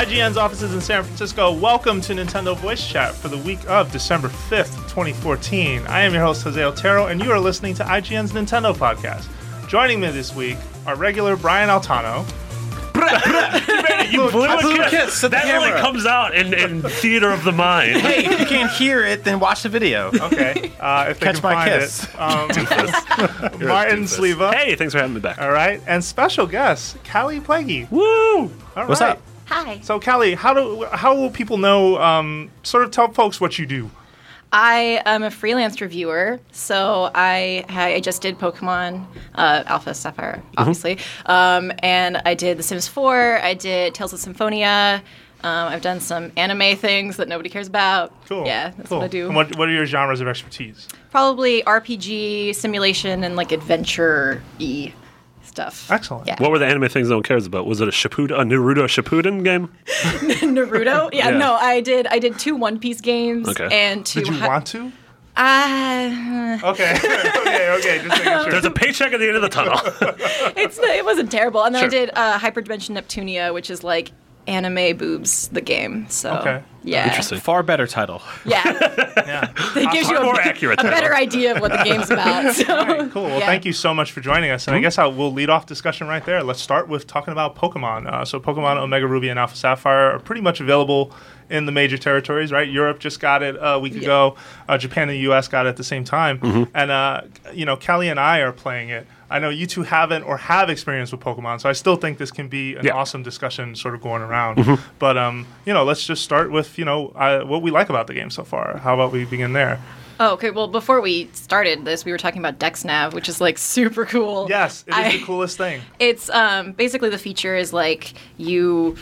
IGN's offices in San Francisco, welcome to Nintendo Voice Chat for the week of December 5th, 2014. I am your host, Jose Otero, and you are listening to IGN's Nintendo podcast. Joining me this week are regular Brian Altano. you blew I blew a kiss at the that camera. really comes out in, in theater of the mind. Hey, if you can't hear it, then watch the video. Okay, uh, if they Catch can my find kiss. it. Um, Martin. Sliva. Hey, thanks for having me back. All right, and special guest, Kallie Plagge. Woo! All What's right. up? Hi. So, Kallie, how do how will people know? Um, sort of tell folks what you do. I am a freelance reviewer, so I I just did Pokemon uh, Alpha Sapphire, obviously, um, and I did The Sims 4. I did Tales of Symphonia. Um, I've done some anime things that nobody cares about. Cool. Yeah, that's cool. what I do. And what what are your genres of expertise? Probably RPG, simulation, and like adventure y stuff. Excellent. Yeah. What were the anime things no one cares about? Was it a Shippuden, a Naruto Shippuden game? Naruto? Yeah, Yeah. no, I did. I did two One Piece games Okay. and two. Did you hi- want to? Uh, Okay, okay, okay. Just making sure. There's a paycheck at the end of the tunnel. it's it wasn't terrible. And then I did uh, Hyperdimension Neptunia, which is like anime boobs, the game. So Okay. Yeah, Interesting. Far better title. Yeah, Yeah. it gives you a, More accurate a title. better idea of what the game's about. So, All right, cool. Well, yeah. thank you so much for joining us. And I guess I will lead off discussion right there. Let's start with talking about Pokemon. Uh, so, Pokemon Omega Ruby and Alpha Sapphire are pretty much available in the major territories, right? Europe just got it a week ago. Uh, Japan and the U.S. got it at the same time. And, uh, you know, Kelly and I are playing it. I know you two haven't or have experience with Pokemon, so I still think this can be an Yeah. awesome discussion sort of going around. But, um, you know, let's just start with, you know, uh, what we like about the game so far. How about we begin there? Oh, okay. Well, before we started this, we were talking about DexNav, which is like super cool. Yes, it is I- the coolest thing. It's um basically the feature is like you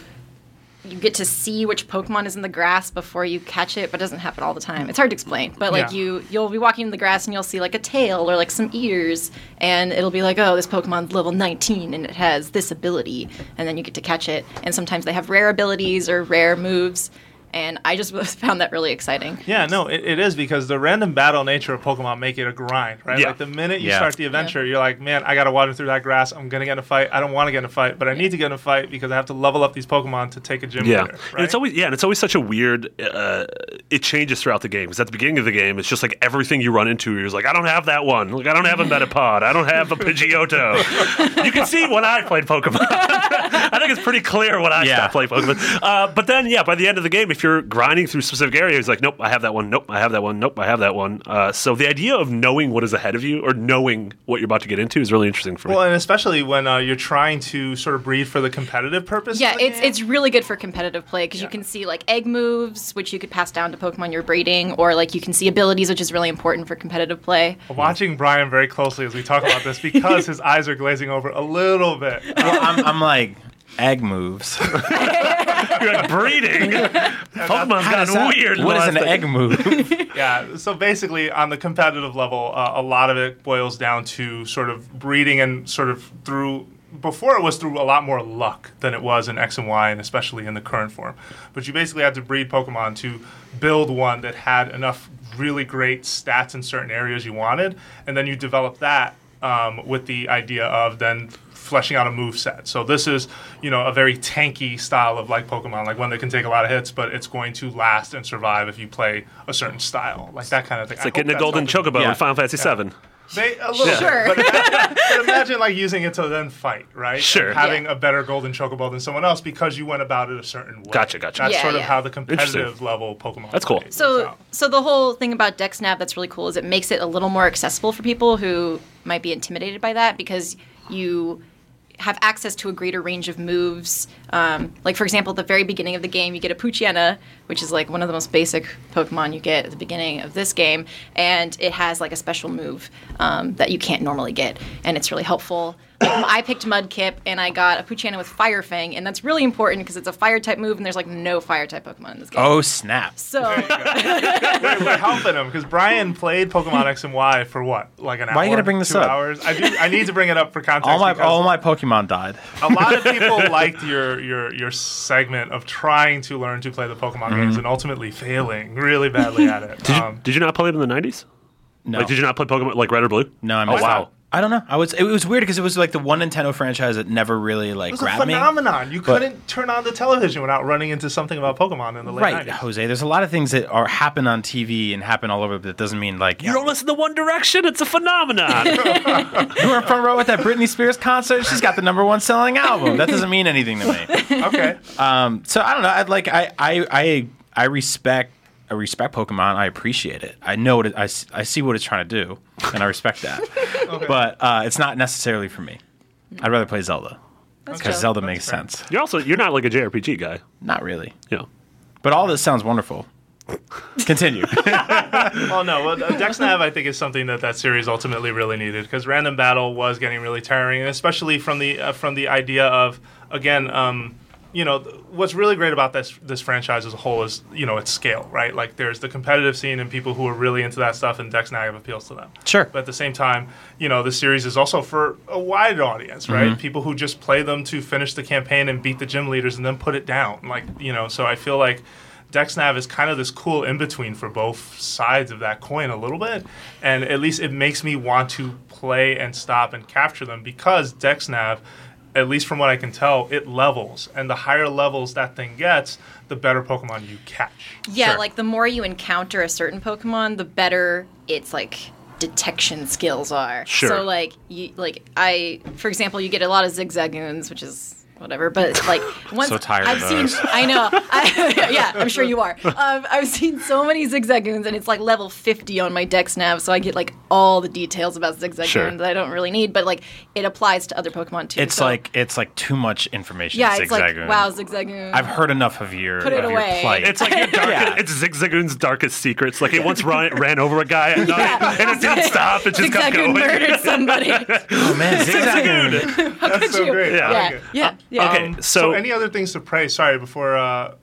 you get to see which Pokemon is in the grass before you catch it, but it doesn't happen all the time. It's hard to explain, but like Yeah. you you'll be walking in the grass and you'll see like a tail or like some ears, and it'll be like, oh, this Pokemon's level 19 and it has this ability, and then you get to catch it. And sometimes they have rare abilities or rare moves, and I just found that really exciting. Yeah, no, it, it is because the random battle nature of Pokemon make it a grind, right? Yeah. Like the minute you Yeah. start the adventure, you're like, man, I gotta water through that grass. I'm gonna get in a fight. I don't want to get in a fight, but I need to get in a fight because I have to level up these Pokemon to take a gym Yeah, leader. and Right? it's always yeah, and it's always such a weird. Uh, it changes throughout the game because at the beginning of the game, it's just like everything you run into, you're just like, I don't have that one. Like I don't have a Metapod. I don't have a Pidgeotto. you can see when I played Pokemon. I think it's pretty clear when I Yeah. stopped playing Pokemon. Uh, but then yeah, by the end of the game, if you're grinding through specific areas, like nope, I have that one. Nope, I have that one. Nope, I have that one. Uh, so the idea of knowing what is ahead of you or knowing what you're about to get into is really interesting for me. well, and especially when uh, you're trying to sort of breed for the competitive purpose. Yeah, it's game. it's really good for competitive play because you can see like egg moves, which you could pass down to Pokemon you're breeding, or like you can see abilities, which is really important for competitive play. watching Brian very closely as we talk about this because his eyes are glazing over a little bit. Well, I'm, I'm like egg moves. you're like breeding. Pokemon's How does gotten weird. in What the is an egg move? Yeah, so basically on the competitive level, uh, a lot of it boils down to sort of breeding and sort of through. Before it was through a lot more luck than it was in X and Y, and especially in the current form. But you basically had to breed Pokemon to build one that had enough really great stats in certain areas you wanted, and then you develop that um, with the idea of then fleshing out a move set. So this is, you know, a very tanky style of like Pokemon, like one that can take a lot of hits, but it's going to last and survive if you play a certain style, like that kind of thing. It's like getting a golden chocobo Yeah. in Final Fantasy VII. They, a little Yeah. Sure. bit, but imagine, but imagine like using it to then fight, right? Sure. And having Yeah. a better golden chocobo than someone else because you went about it a certain way. Gotcha, gotcha. That's Yeah, sort of how the competitive level Pokemon. That's cool. So, so the whole thing about DexNav that's really cool is it makes it a little more accessible for people who might be intimidated by that because you have access to a greater range of moves. Um, like for example, at the very beginning of the game, you get a Poochyena, which is like one of the most basic Pokemon you get at the beginning of this game, and it has like a special move um, that you can't normally get, and it's really helpful. Like, I picked Mudkip, and I got a Poochyena with Fire Fang, and that's really important because it's a fire type move, and there's like no fire type Pokemon in this game. oh snap! So we're, we're helping him because Brian played Pokemon X and Y for what, like an hour? Why are you gonna bring this two up? Hours. I do. I need to bring it up for context. All my all my Pokemon died. a lot of people liked your your your segment of trying to learn to play the Pokemon games Mm-hmm. and ultimately failing really badly at it. Did you, Um, did you not play it in the 90s? No, Like, did you not play Pokemon like Red or Blue? no, I Oh, missed wow. Out. I don't know. I was. It was weird because it was like the one Nintendo franchise that never really like it was a grabbed me. phenomenon. You But- couldn't turn on the television without running into something about Pokemon in the late Right, 90s. Jose. There's a lot of things that are happen on TV and happen all over, but that doesn't mean like You don't listen to One Direction? It's a phenomenon. you were in front row at that Britney Spears concert. She's got the number one selling album. That doesn't mean anything to me. Okay. Um, so I don't know. I'd like I I I I respect I respect Pokemon. I appreciate it. I know what it, I s- I see what it's trying to do, and I respect that. But uh, it's not necessarily for me. I'd rather play Zelda because chill. Zelda makes sense. you're also you're not like a JRPG guy. Not really. You know. But all this sounds wonderful. Continue. Well, no. Well, uh, DexNav, I think, is something that that series ultimately really needed because random battle was getting really tiring, and especially from the uh, from the idea of again, um, you know, what's really great about this this franchise as a whole is you know its scale, right? Like there's the competitive scene and people who are really into that stuff, and Dex DexNav appeals to them. Sure. But at the same time, you know, the series is also for a wide audience, right? Mm-hmm. People who just play them to finish the campaign and beat the gym leaders and then put it down. Like, you know, so I feel like DexNav is kind of this cool in between for both sides of that coin a little bit, and at least it makes me want to play and stop and capture them because DexNav. At least from what I can tell, it levels, and the higher levels that thing gets, the better Pokemon you catch. Yeah, Sure. like the more you encounter a certain Pokemon, the better its like detection skills are. Sure. So like you like I for example, you get a lot of zigzagoons, which is whatever, but like once So tired I've of seen those. I know. I, yeah, I'm sure you are. Um, I've seen so many zigzagoons and it's like level 50 on my dex nav, so I get like all the details about zigzagoons Sure. that I don't really need, but like it applies to other Pokemon too. It's so- like it's like too much information. yeah, it's like wow, zigzagoon. I've heard enough of your Put it of your away. plight. It's like your dark, Yeah. it's Zigzagoon's darkest secrets. Like it once ran, ran over a guy at night, and it didn't stop. It just kept Zigzagoon going. murdered somebody. oh man, Zigzagoon. That's so great. Yeah. I like yeah, it. Yeah, yeah. Okay, Um, so, any other things to praise? Sorry, before uh,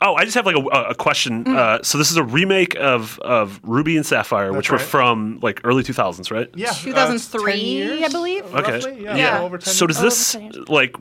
oh, I just have like a, a question. Mm. Uh, so this is a remake of of Ruby and Sapphire, which were from like early 2000s, right? yeah, uh, 2003, 10 years, I believe. Okay. Roughly, yeah, Yeah. over 10 So does this over like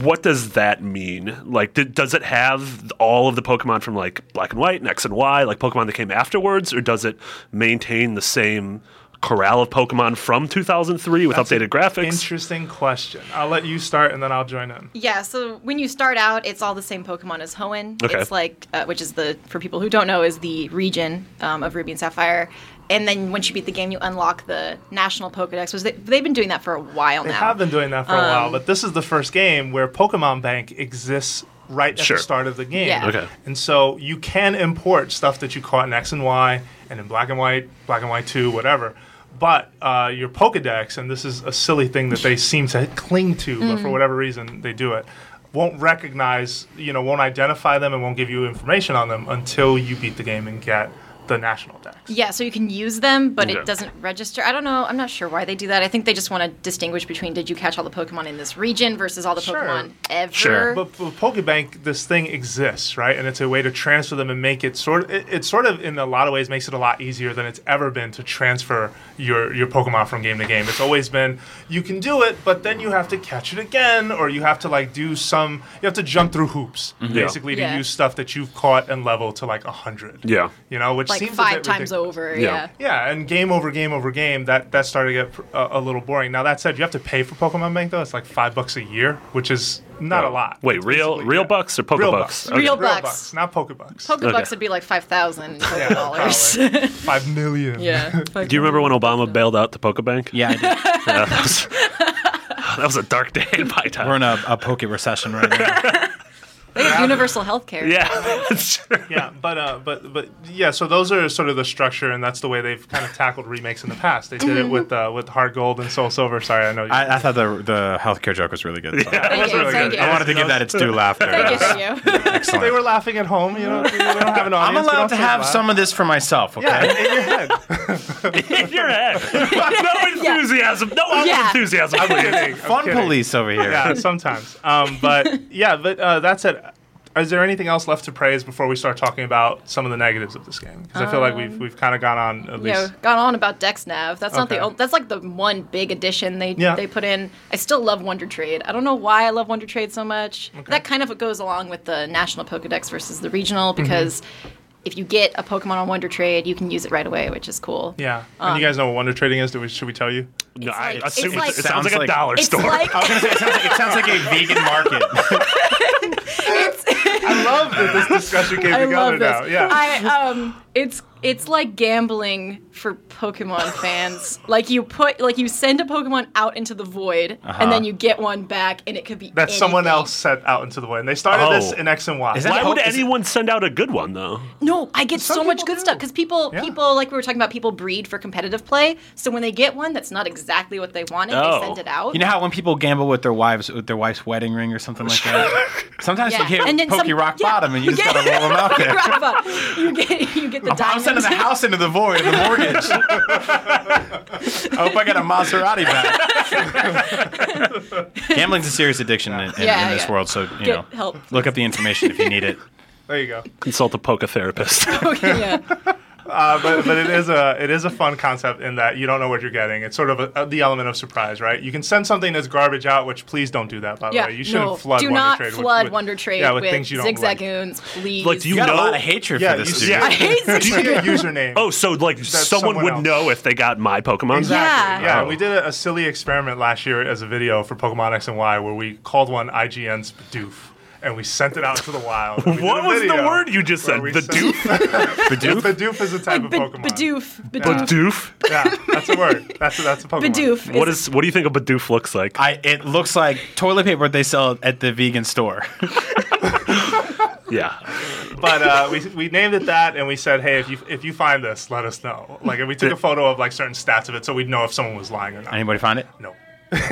what does that mean? Like, did, does it have all of the Pokemon from like Black and White and X and Y, like Pokemon that came afterwards, or does it maintain the same corral of Pokemon from 2003 with That's updated an graphics? Interesting question. I'll let you start and then I'll join in. Yeah, so when you start out, it's all the same Pokemon as Hoenn. Okay. It's like, uh, which is the, for people who don't know, is the region um, of Ruby and Sapphire. And then once you beat the game, you unlock the National Pokedex, which they, they've been doing that for a while They now. have been doing that for a Um, while, but this is the first game where Pokemon Bank exists right at Sure. the start of the game. Yeah. Okay. And so you can import stuff that you caught in X and Y and in Black and White, Black and White 2, whatever. But uh, your Pokedex, and this is a silly thing that they seem to cling to, but Mm-hmm. for whatever reason they do it, won't recognize, you know, won't identify them and won't give you information on them until you beat the game and get the national dex. Yeah, so you can use them, but Okay. it doesn't register. I don't know. I'm not sure why they do that. I think they just want to distinguish between did you catch all the Pokemon in this region versus all the Sure. Pokemon ever. Sure. But for Pokebank, this thing exists, right? And it's a way to transfer them and make it sort of. It, it sort of, in a lot of ways, makes it a lot easier than it's ever been to transfer your your Pokemon from game to game. It's always been you can do it, but then you have to catch it again, or you have to like do some. You have to jump through hoops, Yeah. basically, to Yeah. use stuff that you've caught and leveled to like a hundred. Yeah. You know, which like seems a five bit times ridiculous. over. Yeah. Yeah. Yeah, and game over game over game, that that started to get pr- a, a little boring. Now that said, you have to pay for Pokemon Bank though. It's like five bucks a year, which is not a lot. Wait, It's real real yeah. bucks or Real bucks. Okay. Real Real bucks. bucks, not Pokebucks. Pokebucks Okay. would be like five thousand dollars. probably. five million. yeah. Do you remember when Obama bailed out the Pokebank? Yeah, I did. Yeah, that, was, that was a dark day in my time. we're in a, a poke recession right now. They have universal health care. yeah, that's true. yeah, but uh, but but yeah. So those are sort of the structure, and that's the way they've kind of tackled remakes in the past. They did it with uh, with Heart Gold and Soul Silver. Sorry, I know. You, I, I thought the the healthcare joke was really good. so. yeah, it Thank was you, really thank good. you. I wanted to give that its due laughter. Thank you, thank you. Excellent. They were laughing at home. You know, we don't have an I'm audience. allowed to have laugh. some of this for myself, okay? Yeah, in, in your head. in your head. No enthusiasm. No outward Yeah. enthusiasm. I'm kidding. I'm Fun kidding. police over here. yeah, sometimes. Um, but yeah, but uh, that's it. Is there anything else left to praise before we start talking about some of the negatives of this game? Because I feel like we've we've kind of gone on at least. know, gone on about DexNav. That's not the Okay. only, that's like the one big addition they Yeah. they put in. I still love Wonder Trade. I don't know why I love Wonder Trade so much. That kind of goes along with the national Pokedex versus the regional Mm-hmm. Because if you get a Pokemon on Wonder Trade, you can use it right away, which is cool. Yeah, and you guys know what Wonder Trading is? Do we, should we tell you? No, It's I like- assume it's it, like- it sounds Sounds like a like- dollar store. like I was gonna say, it sounds like, it sounds like a vegan market. I love that this discussion came I together now. Yeah. I um it's it's like gambling for Pokemon fans. Like you put like you send a Pokemon out into the void and then uh-huh. you get one back and it could be that someone else sent out into the void. And they started this Oh. in X and Y. Is that- Why would Poke- it- anyone send out a good one though? No, I get Some so much good do. stuff because people Yeah. people like we were talking about people breed for competitive play. So when they get one that's not exactly what they wanted, Oh. they send oh. it out. You know how when people gamble with their wives with their wife's wedding ring or something like that? Sometimes Yeah. you get And then pokey some- rock yeah. bottom and you just Yeah. gotta roll them out there. Rock. You get you get the I'm diamond. sending the house into the void, the mortgage. I hope I get a Maserati back. Gambling's a serious addiction in, in, Yeah, in this yeah. world, so you Get know, help. look up the information if you need it. there you go. Consult a poker therapist. Okay, oh, yeah. Uh, but but it is a it is a fun concept in that you don't know what you're getting. It's sort of a, a, the element of surprise, right? You can send something that's garbage out, which please don't do that. By the way, you shouldn't no, flood do Wonder not Trade flood with, Wonder Trade yeah, with, with, things you don't like. zigzagoons, please. Like, do you You got know? a lot of hatred Yeah, for this you, dude. yeah. I hate Do you see zigzagoons. username? Oh, so like someone someone would else. know if they got my Pokemon. Exactly. Yeah. Yeah, Oh. we did a, a silly experiment last year as a video for Pokemon X and Y where we called one IGN's Bidoof. And we sent it out to the wild. And we did What was the word you just where said? we The sent- doof? Bidoof? Bidoof is a type of Bid- Pokemon. Bidoof. Bidoof. Bidoof? Yeah, that's a word. That's a, that's a Pokemon. Bidoof. What is? What do you think a Bidoof looks like? I, it looks like toilet paper they sell at the vegan store. yeah. But uh, we, we named it that, and we said, hey, if you if you find this, let us know. Like, and we took a photo of like certain stats of it, so we'd know if someone was lying or not. Anybody find it? No.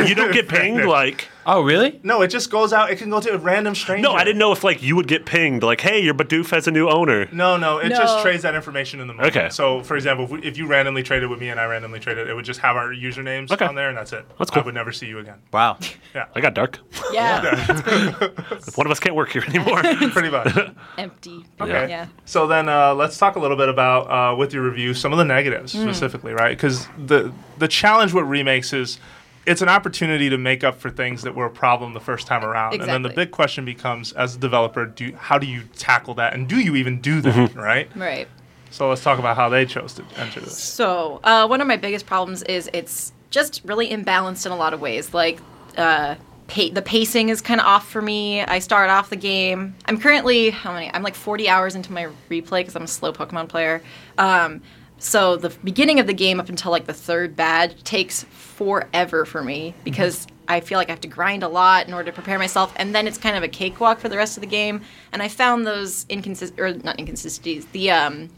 You don't get pinged like. Oh, really? No, it just goes out. It can go to a random stranger. No, I didn't know if like you would get pinged like, hey, your Bidoof has a new owner. No, no, it No. just trades that information in the moment. Okay. So, for example, if, we, if you randomly traded with me and I randomly traded, it would just have our usernames Okay. on there, and that's it. That's cool. I would never see you again. Wow. Yeah. I got dark. Yeah. One of us can't work here anymore. Pretty much. Empty. Okay. Yeah. So then uh, let's talk a little bit about uh, with your review some of the negatives Hmm. specifically, right? Because the the challenge with remakes is it's an opportunity to make up for things that were a problem the first time around, and then the big question becomes, as a developer, do how do you tackle that, and do you even do that, right? Right. So let's talk about how they chose to enter this. So, uh, one of my biggest problems is it's just really imbalanced in a lot of ways. Like, uh, pa- the pacing is kind of off for me. I start off the game. I'm currently, how many? I'm like 40 hours into my replay because I'm a slow Pokemon player. Um, so, the beginning of the game up until like the third badge takes forever for me because I feel like I have to grind a lot in order to prepare myself, and then it's kind of a cakewalk for the rest of the game. And I found those inconsist or not inconsistencies, the um,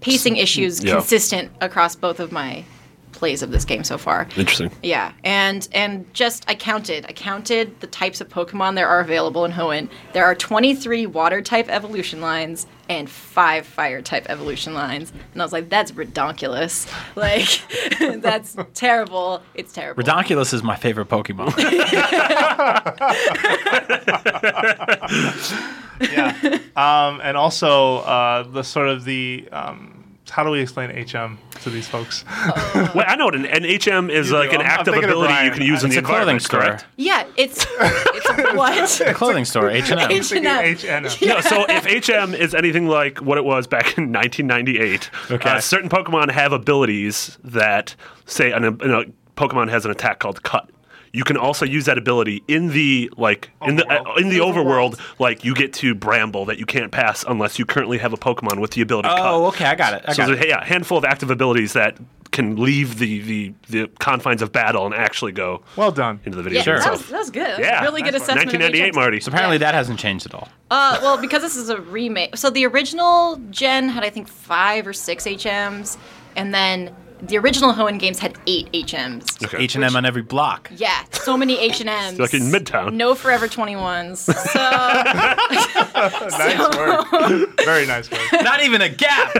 pacing issues Yeah. consistent across both of my plays of this game so far. Interesting. Yeah, and and just I counted. I counted the types of Pokemon there are available in Hoenn. There are 23 water type evolution lines and five fire type evolution lines, and I was like, that's redonkulous. Like, that's terrible. It's terrible. Redonkulous is my favorite Pokemon. yeah. Um, and also uh, the sort of the um, how do we explain HM to these folks? Wait, I know what an, an HM is You like do. an I'm- I'm active ability you can use in It's the a clothing environment, store. correct? yeah, it's it's a what? A clothing store, H&M. Thinking H&M. HN. No, so if HM is anything like what it was back in 1998, Okay. uh, certain Pokemon have abilities that say an, an, a Pokemon has an attack called Cut. You can also use that ability in the like in the Overworld. uh, in the Overworld. overworld. Like you get to Bramble that you can't pass unless you currently have a Pokemon with the ability Cut. Oh, okay, I got it. I So got there's it. a yeah, handful of active abilities that can leave the, the, the confines of battle and actually go Well done. into the video Yeah, game that was, that was good. That was Yeah, a really good nice assessment. 1998, Marty. So apparently Yeah. that hasn't changed at all. Uh, well, because this is a remake. So the original gen had, I think, five or six HMs, and then the original Hoenn games had eight HMs. Okay. H&M on every block. Yeah, so many H and M's. Like in Midtown. No Forever 21s. So Nice word. Very nice word. Not even a gap.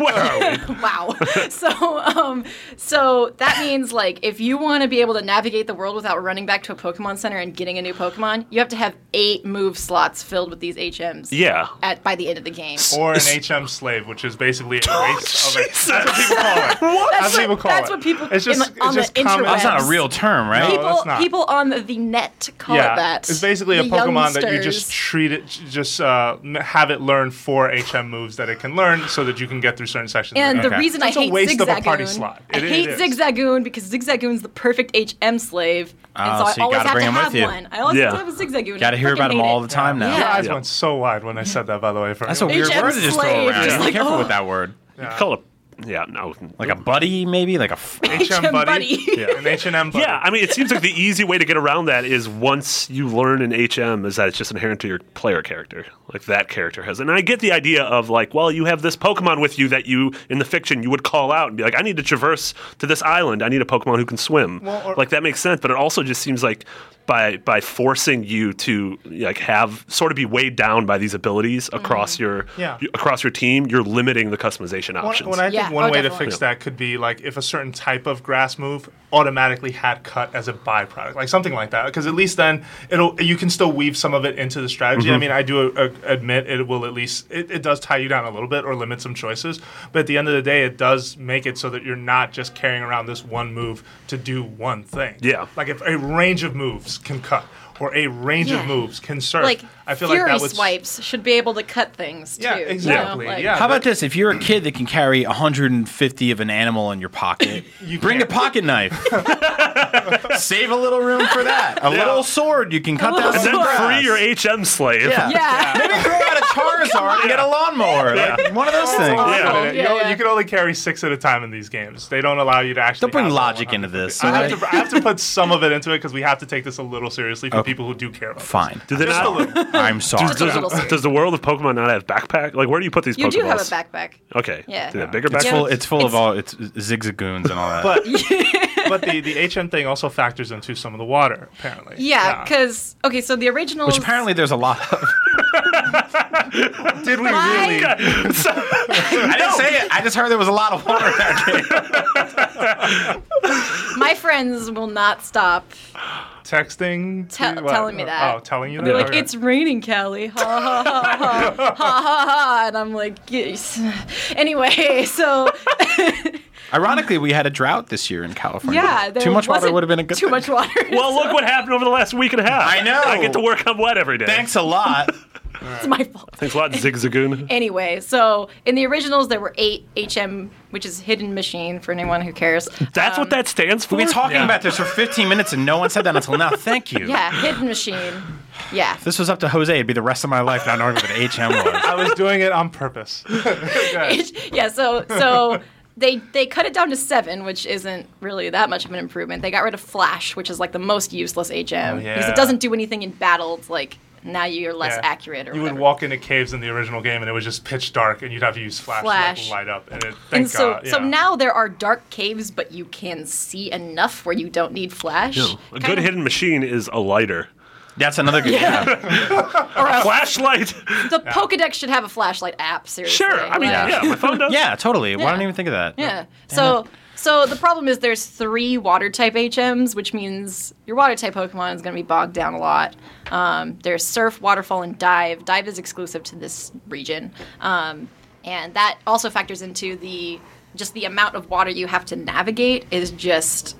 wow. So um, so that means like if you want to be able to navigate the world without running back to a Pokemon Center and getting a new Pokemon, you have to have eight move slots filled with these HMs. Yeah. At by the end of the game. Or an HM slave, which is basically a Oh, race of a, That's what people call it. What? That's what people call that's it. what people It's just, in the- on it's the just common. interwebs. That's not a real term, right? No, people not. people on the net call yeah, it that. it's basically a The Pokemon that you just treat it, just uh, have it learn four HM moves that it can learn, so that you can get through certain sections. of And the the game. Okay. reason That's I a hate waste of a party Zigzagoon, slot. I It- it hate. Zigzagoon because Zigzagoon's the perfect HM slave, and Oh, so I so you always gotta have bring to him with have you. one. I always Yeah. have to have a Zigzagoon. Got to hear about him all it. the time now. Yeah. Your eyes Yeah. went so wide when I said that. By the way, for That's a weird HM word to just throw around. just Be like, careful oh. with that word. You Call it. Yeah, no. Like a buddy, maybe? Like a... F- HM buddy, buddy. an H&M buddy. Yeah, I mean, it seems like the easy way to get around that is once you learn an HM, is that it's just inherent to your player character. Like that character has. It. And I get the idea of like, well, you have this Pokemon with you that you, in the fiction, you would call out and be like, I need to traverse to this island. I need a Pokemon who can swim. Well, or- like that makes sense, but it also just seems like by by forcing you to like have sort of be weighed down by these abilities across mm. your Yeah. across your team, you're limiting the customization When, options. when I think think one oh, way to definitely. fix that could be like if a certain type of grass move automatically had cut as a byproduct, like something like that. Because at least then it'll you can still weave some of it into the strategy. I mean, I do uh, admit it will at least it, it does tie you down a little bit or limit some choices. But at the end of the day, it does make it so that you're not just carrying around this one move to do one thing. Yeah. like if a range of moves can cut or a range Yeah. of moves can serve. Like I feel Fury like that would swipes should be able to cut things too. Yeah, you know? exactly, Like- yeah. How about this? If you're a kid that can carry 150 of an animal in your pocket, You bring can't. a pocket knife. Save a little room for that. A little sword you can cut down And some then grass. free your HM slave. Yeah. Yeah. Maybe throw out a Charizard and get a lawnmower. Like one of those things. awesome. Yeah. You, Yeah, yeah. you can only carry six at a time in these games. They don't allow you to actually. Don't bring have logic into this, I have, alright? to, I have to put some of it into it because we have to take this a little seriously for people who do care about. Fine. Do they Just a not? little. I'm sorry. Just a little Does, does the world of Pokemon not have backpack? Like, where do you put these You Pokeballs? do have a backpack. Okay. Yeah. Do they have bigger It's backpack? full. It's full of all. It's zigzagoons and all that. But but the the HM thing also factors into some of the water apparently. Yeah, because okay, so the original. which apparently there's a lot of. did we My- really? I didn't say it. I just heard there was a lot of water in that game. my friends will not stop. Texting, to what? telling me oh, that. Oh, telling you that. They're like, Okay. it's raining, Kallie. Ha ha ha ha ha ha ha. And I'm like, yes. Anyway, so Ironically, we had a drought this year in California. yeah, there too much water wasn't would have been a good. Too thing. much water. well, look what happened over the last week and a half. I know. I get to work on wet every day. Thanks a lot. It's my fault. Thanks a lot, Zigzagoon. Anyway, so in the originals there were eight HM, which is hidden machine for anyone who cares. That's Um, what that stands for. We've been talking Yeah. about this for 15 minutes and no one said that until now. Thank you. Yeah, hidden machine. Yeah. If this was up to Jose, it'd be the rest of my life not knowing what an HM was. I was doing it on purpose. yeah, so so they they cut it down to seven, which isn't really that much of an improvement. They got rid of Flash, which is like the most useless HM because yeah. it doesn't do anything in battle. It's like now you're less Yeah. accurate or You whatever. would walk into caves in the original game and it was just pitch dark and you'd have to use flash, Flash. to light up. And it, thank and so God. so now there are dark caves, but you can see enough where you don't need Flash. No, a good of- hidden machine is a lighter. That's another good. Yeah. or a- Flashlight. the Pokedex should have a flashlight app. Seriously, Sure. I mean, Like- yeah, my phone does. Yeah, totally. Why Yeah. don't you even think of that? Yeah. So so the problem is there's three water type HMs, which means your water type Pokemon is going to be bogged down a lot. Um, there's Surf, Waterfall, and Dive. Dive is exclusive to this region, um, and that also factors into the just the amount of water you have to navigate is just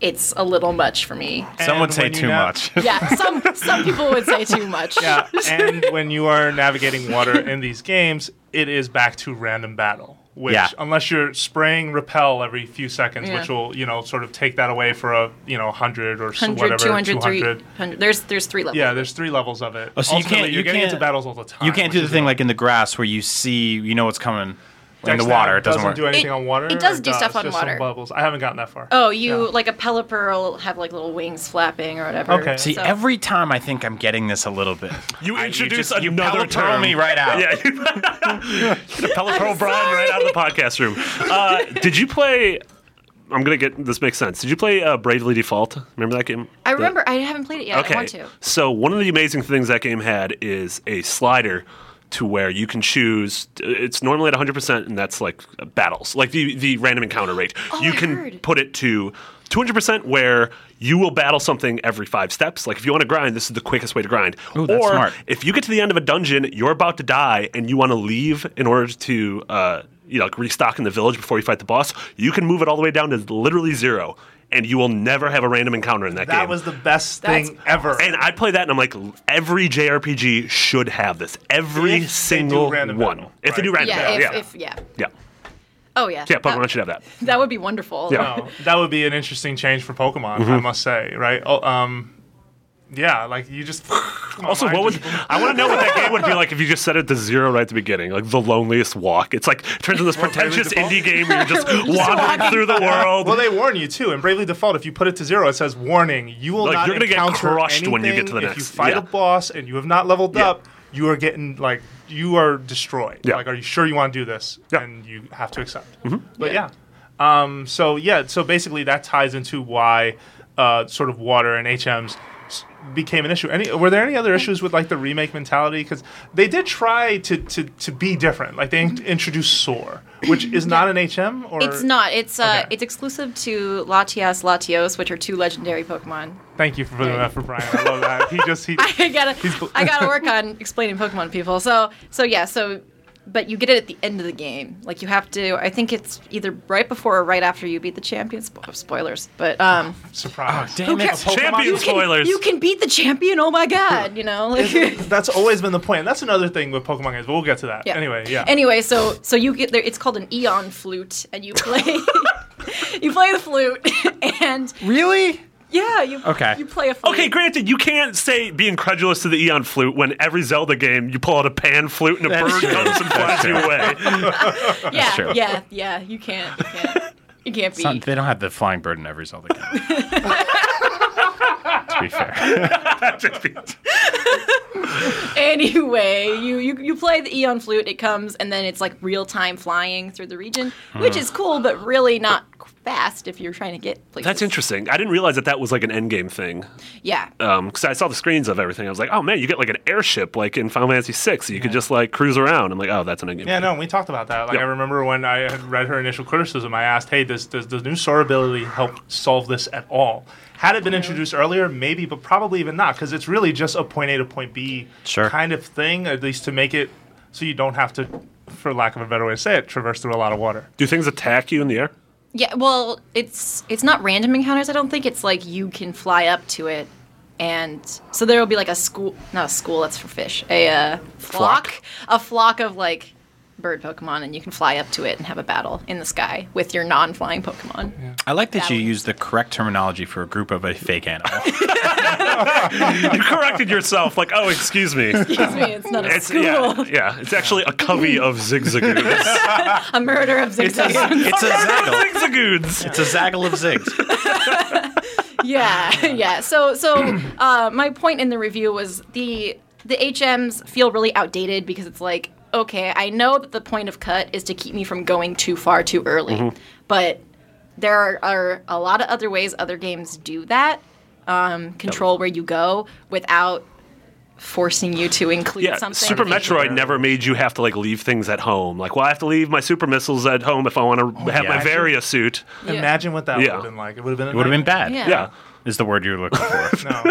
it's a little much for me. Some would say too nav- much. Yeah, some some people would say too much. Yeah, and when you are navigating water in these games, it is back to random battle. Which, Yeah. unless you're spraying repel every few seconds, Yeah. which will you know sort of take that away for a you know hundred or so 100, whatever 200, 200. 300. There's there's three levels. Yeah, there's three levels of it. Oh, so you can't- You're you getting can't- into battles all the time. You can't do the thing annoying. like in the grass where you see, you know what's coming. In the water, it doesn't, doesn't work. do anything It- on water. it does or do stuff on just some water. bubbles. I haven't gotten that far. Oh, you Yeah. like a Pelipper will have like little wings flapping or whatever. Okay. See, So- every time I think I'm getting this a little bit. You I- introduce just- you another Pelipper term. me right out. Yeah, you get Pelipper Brian right out of the podcast room. Uh, did you play? I'm gonna get this makes sense. Did you play uh, Bravely Default? Remember that game? I The- remember I haven't played it yet. Okay. I want to. So one of the amazing things that game had is a slider to where you can choose. It's normally at 100, percent and that's like battles, like the the random encounter rate. you Oh, I can heard. put it to 200 percent where you will battle something every five steps. Like if you want to grind, this is the quickest way to grind. Ooh, that's or smart. if you get to the end of a dungeon, you're about to die, and you want to leave in order to. Uh, you know, like restock in the village before you fight the boss. You can move it all the way down to literally zero, and you will never have a random encounter in that, game. That was the best That's thing ever. And I play that, and I'm like, every JRPG should have this. Every If they do single random one. battle, if they do random Yeah, battle, if, yeah. if yeah. yeah. Oh yeah. Yeah, Pokemon that, should have that. that would be wonderful. Yeah. No, that would be an interesting change for Pokemon, Mm-hmm. I must say, right? Oh, um, yeah, like you just. Also, what would I want to know what that game would be like if you just set it to zero right at the beginning, like the loneliest walk. It's like it turns into this pretentious indie game where you're just wandering through the world. Well, they warn you too. In Bravely Default, if you put it to zero, it says "Warning: You will Like, not you're gonna get encounter crushed when you get to the anything next- If you fight yeah. a boss and you have not leveled Yeah. up, you are getting like you are destroyed. Yeah. Like, are you sure you want to do this? Yeah. And you have to accept. But yeah. Um, so yeah, so basically that ties into why uh, sort of water and HMs became an issue. Any were there any other issues with like the remake mentality? Because they did try to, to to be different. Like they in- introduced Soar, which is not an HM or It's not. It's uh, Okay. it's exclusive to Latias, Latios, which are two legendary Pokemon. Thank you for putting that for Brian. I love that. He just he. I gotta, bl- I gotta work on explaining Pokemon to people. So, so yeah, so, but you get it at the end of the game. Like you have to. I think it's either right before or right after you beat the champion. Spo- spoilers, but um, Surprise. Damn it. Champion you can, spoilers. you can beat the champion. Oh my god, you know. Like, That's always been the point. That's another thing with Pokemon games, but we'll get to that. Yeah. Anyway, yeah. Anyway, so so you get there. It's called an Eon flute, and you play. you play the flute, and Really? Yeah, you Okay. You play a flute. Okay, granted, you can't say be incredulous to the Eon flute when every Zelda game you pull out a pan flute and a That's bird true. comes and flies you away. Yeah, true. yeah, yeah. You can't. You can't. You can't It's not- they don't have the flying bird in every Zelda game. to be fair. anyway, you, you you play the Eon flute. It comes and then it's like real time flying through the region, which hmm. is cool, but really not fast if you're trying to get places. That's interesting. I didn't realize that that was like an endgame thing. Yeah. Um, because I saw the screens of everything. I was like, oh man, you get like an airship like in Final Fantasy VI. So you could just like cruise around. I'm like, oh, that's an endgame. Yeah, no, we talked about that. Like, Yeah. I remember when I had read her initial criticism, I asked, "Hey, does does the new Soar ability help solve this at all?" Had it been introduced earlier, maybe, but probably even not, because it's really just a point A to point B Sure. kind of thing, at least to make it so you don't have to, for lack of a better way to say it, traverse through a lot of water. Do things attack you in the air? Yeah, well, it's it's not random encounters. I don't think it's like you can fly up to it, and so there will be like a school, not a school. That's for fish. A uh, flock, a flock of like bird Pokemon, and you can fly up to it and have a battle in the sky with your non-flying Pokemon. I like that you That use the correct terminology for a group of a fake animal. You corrected yourself. Like, oh, excuse me. Excuse me, it's not a It's school. yeah, yeah. It's actually a covey of zigzagoons. A murder of it's a, zigzagoons. it's a zaggle. zigzagoons. It's a zaggle of zigs. yeah, yeah. So, so uh, my point in the review was the the HMs feel really outdated because it's like, okay, I know that the point of cut is to keep me from going too far too early, but there are, are a lot of other ways other games do that. Um, control where you go without forcing you to include Yeah, something. Super Metroid never made you have to like leave things at home. Like, well, I have to leave my super missiles at home if I want to have my. Varia suit. Yeah. Imagine what that Yeah. would have been like. It would have been. It would have been bad. Yeah. Yeah. Is the word you're looking for. No,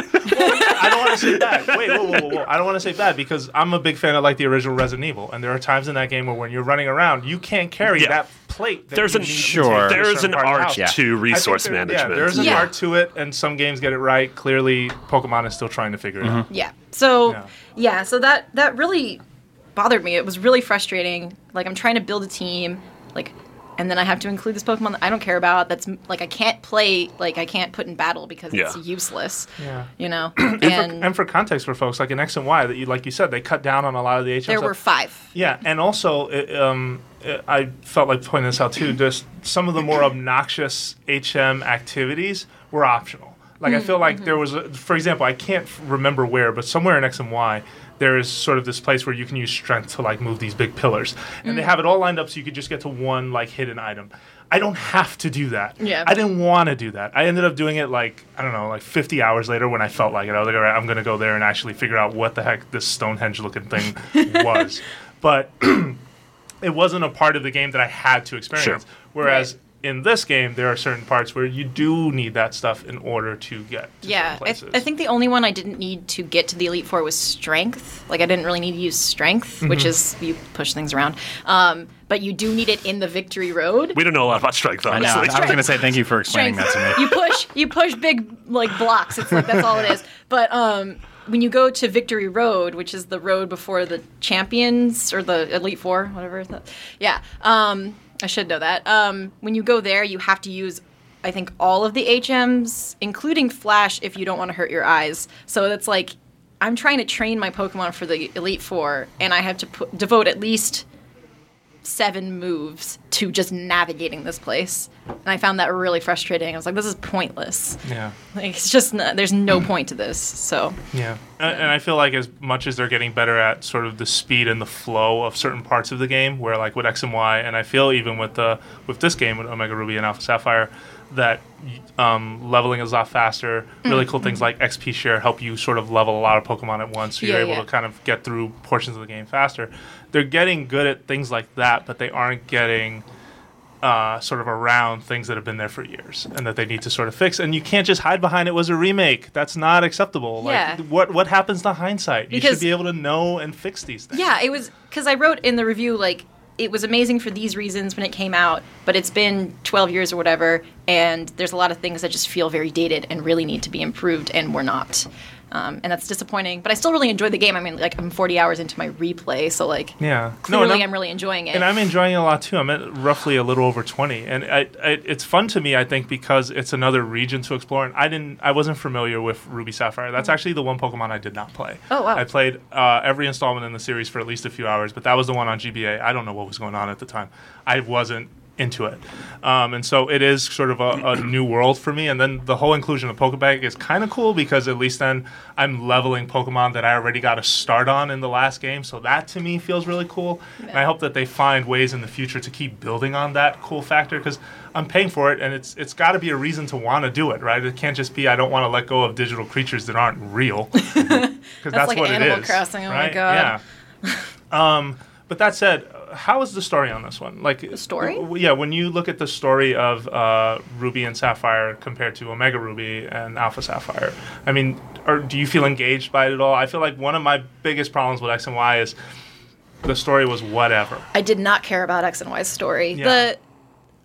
I don't want to say bad. Wait, whoa, whoa, whoa, whoa. I don't want to say bad because I'm a big fan of like the original Resident Evil, and there are times in that game where when you're running around, you can't carry Yeah. that plate. That There's you an need Sure. to There is an part of the art house. Yeah. to resource there- management. Yeah, there's an art to it, and some games get it right. Clearly, Pokemon is still trying to figure it out. Mm-hmm. Yeah. So Yeah. yeah. so that that really bothered me. It was really frustrating. Like I'm trying to build a team, like, and then I have to include this Pokemon that I don't care about. That's like I can't play. Like I can't put in battle because it's useless. Yeah. You know. And, and for, and for context for folks, like in X and Y, that you like you said, they cut down on a lot of the HM there stuff. were five. Yeah, and also, it, um, it- I felt like pointing this out too. Just some of the more obnoxious HM activities were optional. Like I mm, feel like mm-hmm. there was, a, for example, I can't f- remember where, but somewhere in X and Y, there is sort of this place where you can use strength to like move these big pillars, and they mm. have it all lined up so you could just get to one like hidden item. I don't have to do that. Yeah. I didn't want to do that. I ended up doing it like I don't know, like 50 hours later when I felt like it. I was like, all right, I'm gonna go there and actually figure out what the heck this Stonehenge looking thing was. But it wasn't a part of the game that I had to experience. Sure. Whereas in this game, there are certain parts where you do need that stuff in order to get to Yeah, I, th- I think the only one I didn't need to get to the Elite Four was strength. Like I didn't really need to use strength, which Mm-hmm. is you push things around. Um, but you do need it in the Victory Road. We don't know a lot about strength, I know. I was going to say thank you for explaining strength. that to me. you push you push big like blocks. It's like that's all it is. But um, when you go to Victory Road, which is the road before the champions or the Elite Four, whatever. The, yeah, um, I should know that. Um, when you go there, you have to use. I think all of the HMs, including Flash, if you don't want to hurt your eyes. So it's like I'm trying to train my Pokemon for the Elite Four, and I have to devote at least seven moves to just navigating this place. And I found that really frustrating. I was like, this is pointless. yeah, Like, it's just, not, there's no point to this. So, yeah. And, and I feel like as much as they're getting better at sort of the speed and the flow of certain parts of the game, where like with X and Y, and I feel even with the with this game with Omega Ruby and Alpha Sapphire, that um, leveling is a lot faster. Really Mm. cool things like XP share help you sort of level a lot of Pokemon at once, so you're able yeah. to kind of get through portions of the game faster. They're getting good at things like that, but they aren't getting uh, sort of around things that have been there for years and that they need to sort of fix. And you can't just hide behind it was a remake. That's not acceptable. Yeah. Like what what happens to hindsight? you should be able to know and fix these things. Yeah, it was because I wrote in the review like it was amazing for these reasons when it came out, but it's been 12 years or whatever, and there's a lot of things that just feel very dated and really need to be improved, and we're not. Um, and that's disappointing. But I still really enjoy the game. I mean, like I'm 40 hours into my replay, so like Yeah. clearly and I'm, really enjoying it. and I'm enjoying it a lot too. I'm at roughly a little over 20, and I, I, it's fun to me. I think because it's another region to explore. And I didn't, I wasn't familiar with Ruby Sapphire. That's actually the one Pokemon I did not play. Mm-hmm. Oh, wow. I played uh, every installment in the series for at least a few hours, but that was the one on GBA. I don't know what was going on at the time. I wasn't into it, um, and so it is sort of a, a new world for me. And then the whole inclusion of Poke Bank is kind of cool because at least then I'm leveling Pokemon that I already got a start on in the last game. So that to me feels really cool. And I hope that they find ways in the future to keep building on that cool factor because I'm paying for it and it's it's got to be a reason to want to do it, right? It can't just be I don't want to let go of digital creatures that aren't real. Because that's, like what Animal it is. Crossing, oh my right? God. Yeah. um, but that said, how is the story on this one? Like the story? yeah, when you look at the story of uh, Ruby and Sapphire compared to Omega Ruby and Alpha Sapphire, I mean, or do you feel engaged by it at all? I feel like one of my biggest problems with X and Y is the story was whatever. I did not care about X and Y's story. Yeah. The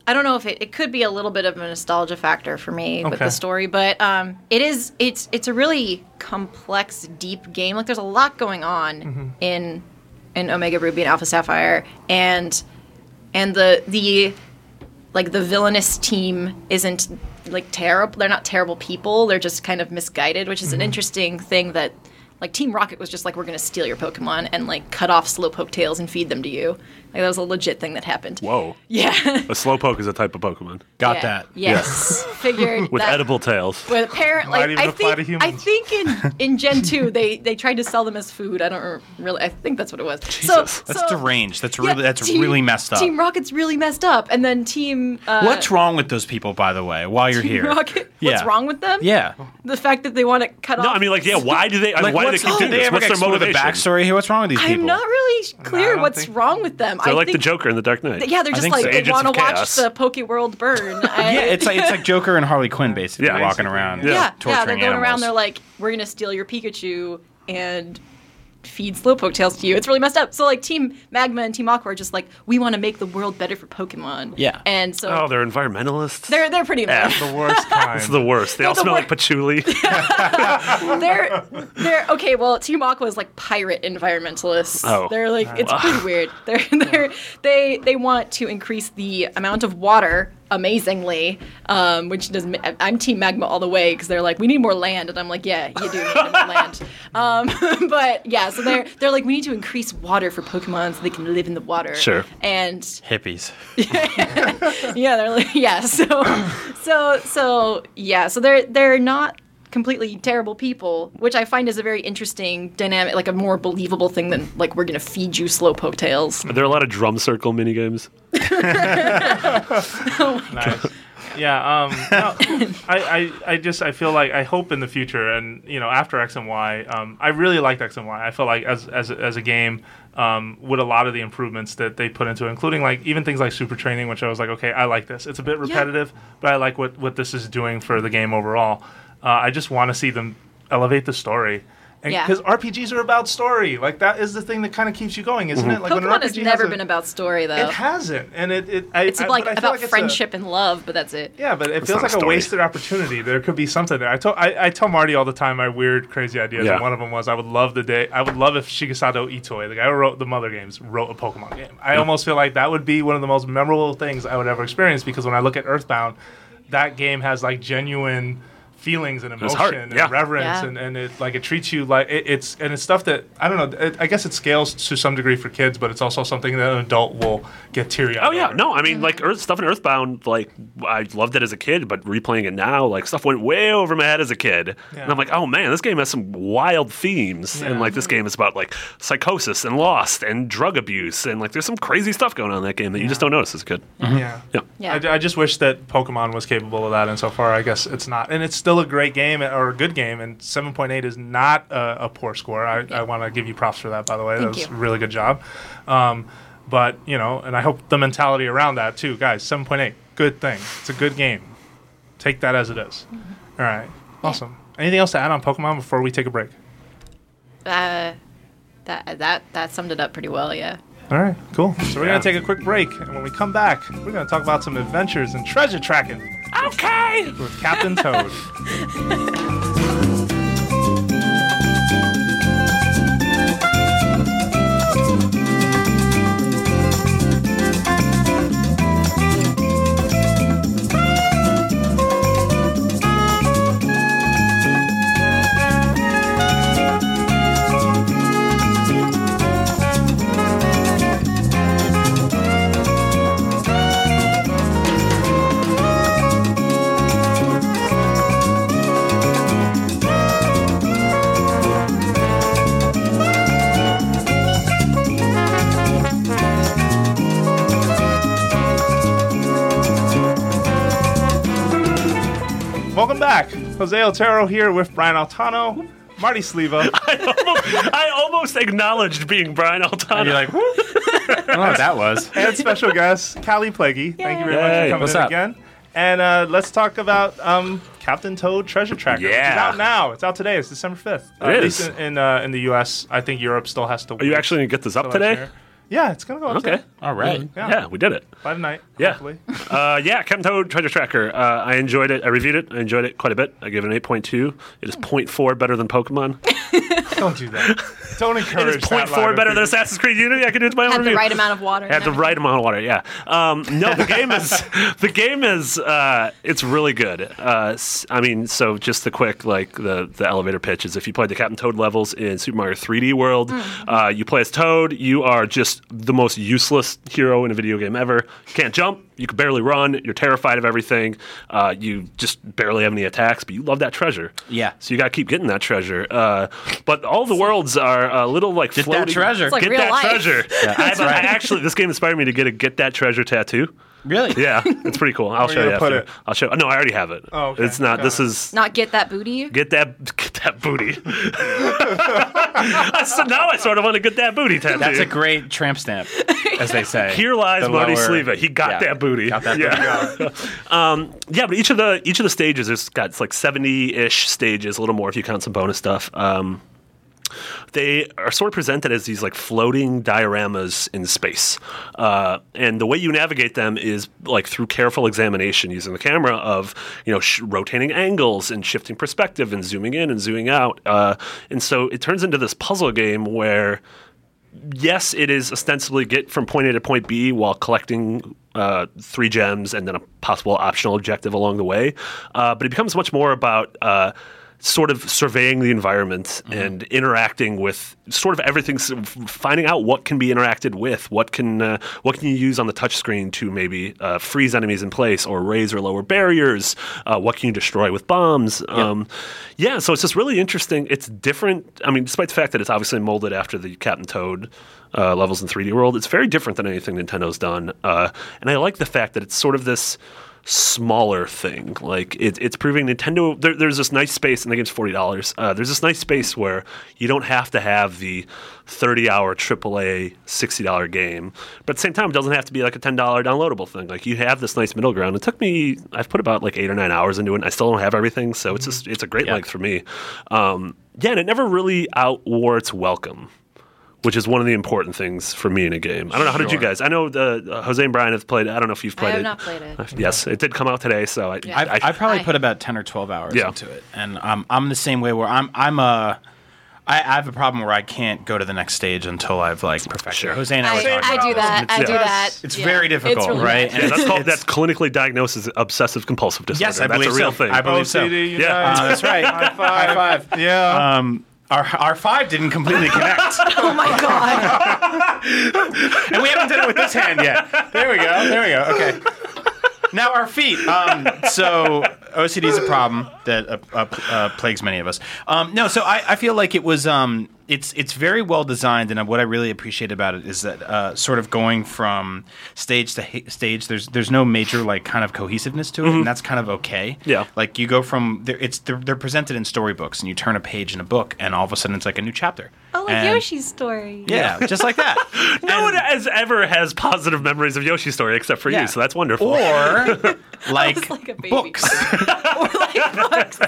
I don't know if it, it could be a little bit of a nostalgia factor for me with the story, but um, it is it's it's a really complex, deep game. Like there's a lot going on Mm-hmm. in in Omega Ruby and Alpha Sapphire, and and the the like the villainous team isn't like terrible. They're not terrible people. They're just kind of misguided, which is an mm-hmm. interesting thing that. Like Team Rocket was just like, we're gonna steal your Pokemon and like cut off Slowpoke tails and feed them to you. Like that was a legit thing that happened. Whoa. Yeah. A slowpoke is a type of Pokemon Got Yeah. that. Yes. Figured with that, edible tails. But apparently, Might even I apply think to I think in in Gen two they they tried to sell them as food. I don't really. I think that's what it was. Jesus. So That's so- deranged. That's yeah, really that's Team- really messed up. Team Rocket's really messed up, and then Team uh, What's wrong with those people, by the way? While you're Team here, Rocket. What's Yeah. wrong with them? Yeah. The fact that they want to cut No, off. No, I mean, like, yeah. Why do they? I mean, why do they what's, keep did doing they this? ever What's their explore the motivation? backstory here? What's wrong with these people? I'm not really clear don't what's think- wrong with them. They're I like the Joker in the Dark Knight. Yeah, they're just like so. they want to watch the Poke World burn. I- Yeah, it's like it's like Joker and Harley Quinn basically Yeah. walking around. yeah. yeah, yeah, torturing they're going around. They're like, we're gonna steal your Pikachu and feed Slowpoke tails to you. It's really messed up. So like, Team Magma and Team Aqua are just like, we want to make the world better for Pokemon. Yeah. and so Oh, they're environmentalists. they're they're pretty much. The worst kind. It's the worst. They all the smell wor- like patchouli. they're they're okay. Well, Team Aqua is like pirate environmentalists. Oh. they're like it's pretty weird. They're they're they they want to increase the amount of water amazingly, um, which does I'm Team Magma all the way because they're like we need more land, and I'm like yeah you do need more land. Um, but yeah, so they're they're like we need to increase water for Pokemon so they can live in the water. Sure. And hippies. yeah, they're like yeah. So, so, so yeah. So they're they're not completely terrible people, which I find is a very interesting dynamic, like a more believable thing than like we're gonna feed you slowpoke tails. Are there a lot of drum circle minigames? nice. Yeah, um, no, I, I, I just I feel like I hope in the future and you know after X and Y, um, I really liked X and Y. I feel like as as, as a game, um, with a lot of the improvements that they put into it, including like even things like super training, which I was like, okay, I like this. It's a bit repetitive, but I like what what this is doing for the game overall. Uh, I just want to see them elevate the story. Yeah. Because RPGs are about story. Like that is the thing that kind of keeps you going, isn't it? Like when an Pokemon has RPG never a- been about story though. It hasn't, and it. it I, it's I- like I about like it's a- friendship and love, but that's it. yeah, but it feels not a like a, wasted opportunity. There could be something there. I told I, I tell Marty all the time my weird, crazy ideas, Yeah. and one of them was I would love the day I would love if Shigesato Itoi, the guy who wrote the Mother games, wrote a Pokemon game. I almost feel like that would be one of the most memorable things I would ever experience because when I look at Earthbound, that game has like genuine feelings and emotion hard, and yeah. reverence Yeah. and, and it like it treats you like it, it's and it's stuff that I don't know it, I guess it scales to some degree for kids but it's also something that an adult will get teary eyed Oh yeah, no, I mean like Earth stuff in Earthbound, like I loved it as a kid, but replaying it now, like stuff went way over my head as a kid, Yeah. and I'm like, oh man, this game has some wild themes, Yeah. and like this game is about like psychosis and lost and drug abuse, and like there's some crazy stuff going on in that game that you just don't notice as a kid. Mm-hmm. yeah Yeah. Yeah. I, I just wish that Pokemon was capable of that, and so far, I guess it's not. And it's still a great game or a good game, and 7.8 is not a, a poor score. I, I want to give you props for that, by the way. Thank that was you. a really good job. Um, but, you know, and I hope the mentality around that, too. Guys, 7.8, good thing. It's a good game. Take that as it is. Mm-hmm. All right. Awesome. Anything else to add on Pokemon before we take a break? Uh, that that that summed it up pretty well. Yeah. All right, cool. So we're Yeah. going to take a quick break, and when we come back, we're going to talk about some adventures and treasure tracking Okay. with Captain Toad. Jose Otero here with Brian Altano, Marty Sliva, I almost acknowledged being Brian Altano. And you're like, "Whoop." I don't know what that was. and special guest, Kallie Plagge. Thank you very much for coming What's in up? again. And uh, let's talk about um, Captain Toad Treasure Tracker. Which is out now. It's out today. It's December 5th. Uh, It at least in, in, uh, in the U.S. I think Europe still has to Are you actually gonna get this up today? Yeah, it's going to go up Okay. today. All right. Yeah. Yeah, we did it. By tonight, Yeah. hopefully. Uh, yeah, Captain Toad Treasure Tracker. Uh, I enjoyed it. I reviewed it. I enjoyed it quite a bit. I give it an 8.2. It is 0.4 better than Pokemon. Don't do that. Don't It encourage is that line 0.4 of better than thinking. Assassin's Creed Unity. I can do it to my own Had the review. right amount of water. Had and the everything. right amount of water, yeah. Um, no, the game is the game is uh, it's really good. Uh, s- I mean, so just the quick like the the elevator pitch is if you played the Captain Toad levels in Super Mario 3D World, uh, you play as Toad. You are just the most useless hero in a video game ever. You can't jump. You can barely run. You're terrified of everything. Uh, you just barely have any attacks, but you love that treasure. Yeah. So you got to keep getting that treasure. Uh, but all the worlds are a little like Get that treasure. It's like get real that life. treasure. Yeah, I, that's I actually, this game inspired me to get a get that treasure tattoo. Really? Yeah, it's pretty cool. I'll show you you put after. it? I'll show. No, I already have it. Oh, okay. It's not. Got this it. is Not get that booty. get that get that booty. so now I sort of want to get that booty tattoo. That's a great tramp stamp, as they say. Here lies The Marty Sliva. He got yeah, that booty. Got that yeah. booty. um, yeah, but each of the each of the stages has got it's like seventy ish stages, a little more if you count some bonus stuff. Um, they are sort of presented as these like floating dioramas in space, uh, and the way you navigate them is like through careful examination using the camera of you know sh- rotating angles and shifting perspective and zooming in and zooming out, uh, and so it turns into this puzzle game where yes, it is ostensibly get from point A to point B while collecting uh, three gems and then a possible optional objective along the way. Uh, but it becomes much more about uh, sort of surveying the environment and interacting with sort of everything, finding out what can be interacted with, what can uh, what can you use on the touch screen to maybe uh, freeze enemies in place or raise or lower barriers. Uh, what can you destroy with bombs? Um, yeah, so it's just really interesting. It's different. I mean, despite the fact that it's obviously molded after the Captain Toad uh, levels in 3D World, it's very different than anything Nintendo's done. Uh, and I like the fact that it's sort of this smaller thing. Like it, it's proving Nintendo. There, there's this nice space, and the game's forty dollars. Uh, there's this nice space where you don't have to have the thirty-hour AAA sixty dollar game, but at the same time, it doesn't have to be like a ten dollar downloadable thing. Like you have this nice middle ground. It took me. I've put about like eight or nine hours into it. and I still don't have everything, so it's just it's a great Yeah. length for me. Um, yeah, and it never really outwore its welcome which is one of the important things for me in a game. I don't know how did you guys? I know the uh, Jose and Brian have played. I don't know if you've played I played have it. not played it. Uh, Yes, it did come out today, so I, Yeah. I've, I've probably I- put about ten or twelve hours Yeah. into it, and um, I'm the same way. Where I'm, I'm a, I, I have a problem where I can't go to the next stage until I've like perfected. Sure. Jose and I, were I, talking I about do this, that. and I it's- do that. It's Yeah. very difficult, really right? bad. Yeah, that's called that's clinically diagnosed as obsessive compulsive disorder. Yes, I that's believe a real so. thing. I believe so. OCD unite. Yeah. Uh, that's right. High five. High five. Yeah. Um, our, our five didn't completely connect, Oh my god. and we haven't done it with this hand yet. There we go. There we go. Okay. Now our feet. Um, so OCD is a problem that uh, uh, uh, plagues many of us. Um, no, so I, I feel like it was. Um, it's it's very well designed, and what I really appreciate about it is that uh, sort of going from stage to ha- stage. There's there's no major like kind of cohesiveness to it, and that's kind of okay. Yeah. Like you go from they're, it's they're, they're presented in storybooks, and you turn a page in a book, and all of a sudden it's like a new chapter. Oh, like And- Yoshi's story. Yeah, just like that. no one has ever has positive memories of Yoshi's story except for Yeah. you, so that's wonderful. or like, like a baby. books, or like books.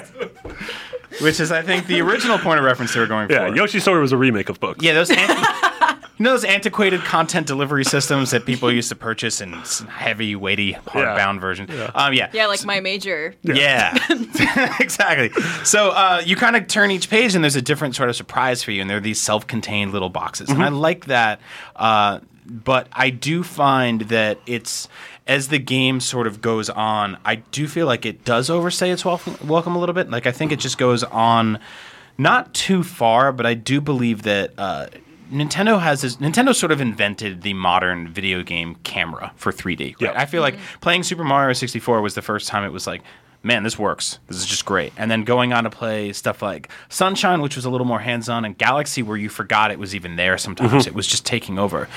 Which is I think the original point of reference they were going yeah, for. Yeah, Yoshi's story was a remake of books. Yeah, those anti- you know those antiquated content delivery systems that people used to purchase in heavy, weighty, hardbound version. Um, yeah, Yeah, like my major. Yeah, exactly. So uh, you kind of turn each page, and there's a different sort of surprise for you, and there are these self-contained little boxes, and I like that. Uh, but I do find that it's as the game sort of goes on, I do feel like it does overstay its welcome, welcome a little bit. Like I think it just goes on not too far, but I do believe that. Uh, Nintendo has this. Nintendo sort of invented the modern video game camera for 3D. Right? Yeah. I feel like playing Super Mario 64 was the first time it was like, man, this works. This is just great. And then going on to play stuff like Sunshine, which was a little more hands on, and Galaxy, where you forgot it was even there sometimes. It was just taking over.